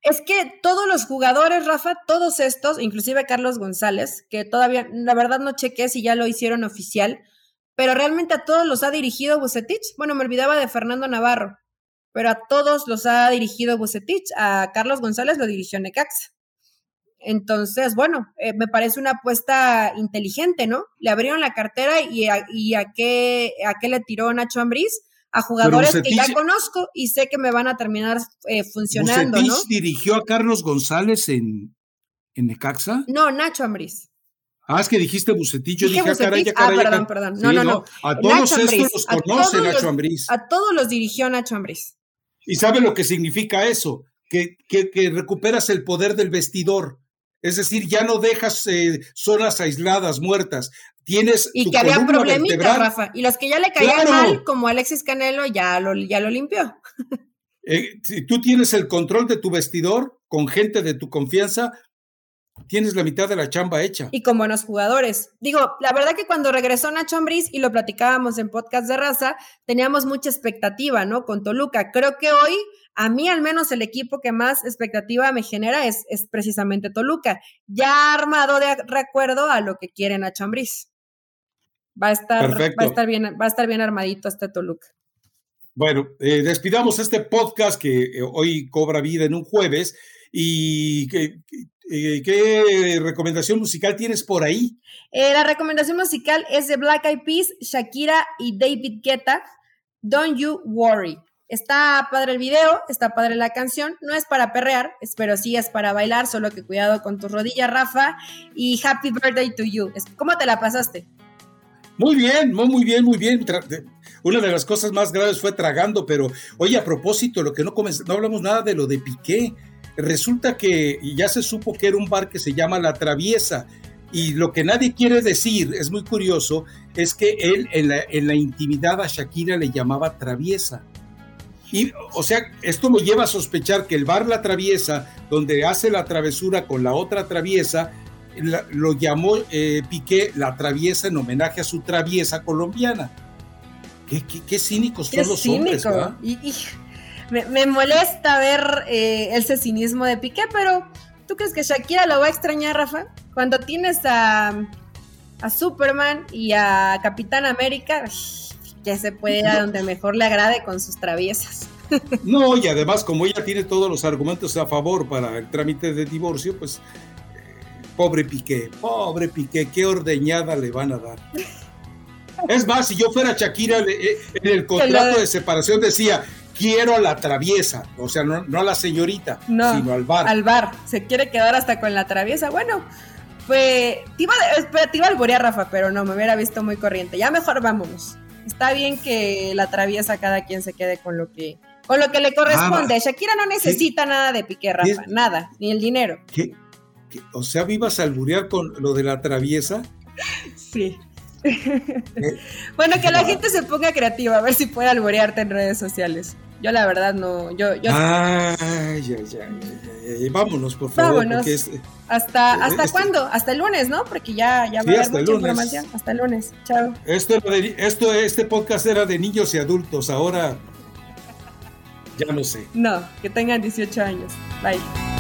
Es que todos los jugadores, Rafa, todos estos, inclusive Carlos González, que todavía, la verdad no chequé si ya lo hicieron oficial, pero realmente a todos los ha dirigido Bucetich. Bueno, me olvidaba de Fernando Navarro, pero a todos los ha dirigido Bucetich. A Carlos González lo dirigió Necaxa. Entonces, bueno, eh, me parece una apuesta inteligente, ¿no? Le abrieron la cartera y a, y a, qué, a qué le tiró Nacho Ambriz a jugadores Bucetich, que ya conozco y sé que me van a terminar eh, funcionando, ¿Bucetich ¿no? dirigió a Carlos González en, en Necaxa? No, Nacho Ambriz. Ah, es que dijiste Bucetich, yo dije, dije, Bucetich? caray, caray, ah, perdón, perdón. No, sí, no, no, A todos Nacho estos Ambriz. los conoce Nacho Ambriz. A todos los dirigió Nacho Ambriz. ¿Y sabe lo que significa eso? Que, que, que recuperas el poder del vestidor. Es decir, ya no dejas eh, zonas aisladas, muertas. Tienes Y tu que había problemitas, vertebral. Rafa. Y los que ya le caían Claro. mal, como Alexis Canelo, ya lo, ya lo limpió. Eh, si tú tienes el control de tu vestidor con gente de tu confianza, tienes la mitad de la chamba hecha. Y con buenos jugadores. Digo, la verdad que cuando regresó Nacho Ambriz y lo platicábamos en podcast de raza, teníamos mucha expectativa, ¿no? Con Toluca. Creo que hoy, a mí al menos el equipo que más expectativa me genera es, es precisamente Toluca. Ya armado de recuerdo a lo que quiere Nacho Ambriz. Va a estar, Perfecto. va a estar bien, va a estar bien armadito este Toluca. Bueno, eh, despidamos este podcast que eh, hoy cobra vida en un jueves. ¿Y qué, eh, qué recomendación musical tienes por ahí? Eh, la recomendación musical es de Black Eyed Peas, Shakira y David Guetta, Don't You Worry. Está padre el video, está padre la canción, no es para perrear, pero sí es para bailar, solo que cuidado con tus rodillas, Rafa, y Happy Birthday to You. ¿Cómo te la pasaste? Muy bien, muy, bien, muy bien. Una de las cosas más graves fue tragando, pero oye, a propósito, lo que no, no hablamos nada de lo de Piqué. Resulta que ya se supo que era un bar que se llama La Traviesa. Y lo que nadie quiere decir, es muy curioso, es que él en la, en la intimidad a Shakira le llamaba Traviesa. Y, o sea, esto me lleva a sospechar que el bar La Traviesa, donde hace la travesura con la otra traviesa, lo llamó eh, Piqué la traviesa en homenaje a su traviesa colombiana. Qué, cínicos son los hombres, Y, me, molesta ver eh, ese cinismo de Piqué, pero ¿tú crees que Shakira lo va a extrañar, Rafa? Cuando tienes a, a Superman y a Capitán América, que se puede ir a donde mejor le agrade con sus traviesas. No, y además, como ella tiene todos los argumentos a favor para el trámite de divorcio, pues Pobre Piqué, pobre Piqué, qué ordeñada le van a dar. Es más, si yo fuera Shakira, eh, en el contrato de separación decía, quiero a la traviesa, o sea, no, a la señorita, sino al bar. Al bar, se quiere quedar hasta con la traviesa. Bueno, pues te iba, te iba a alborear, Rafa, pero no, me hubiera visto muy corriente. Ya mejor vámonos. Está bien que la traviesa cada quien se quede con lo que, con lo que le corresponde. Shakira no necesita nada de Piqué, Rafa, nada, ni el dinero. ¿Qué? o sea, vivas a alburear con lo de la traviesa. Sí. Eh, bueno, que la gente se ponga creativa, a ver si puede alburearte en redes sociales. Yo la verdad no, yo, yo... Ay, ya, ya, ya, vámonos, por favor. Vámonos. ¿Hasta, ¿hasta este cuándo? Hasta el lunes, ¿no? Porque ya, ya va a haber mucha información. Hasta el lunes. Chao. Esto, esto, este podcast era de niños y adultos, ahora ya no sé. No, que tengan 18 años. Bye.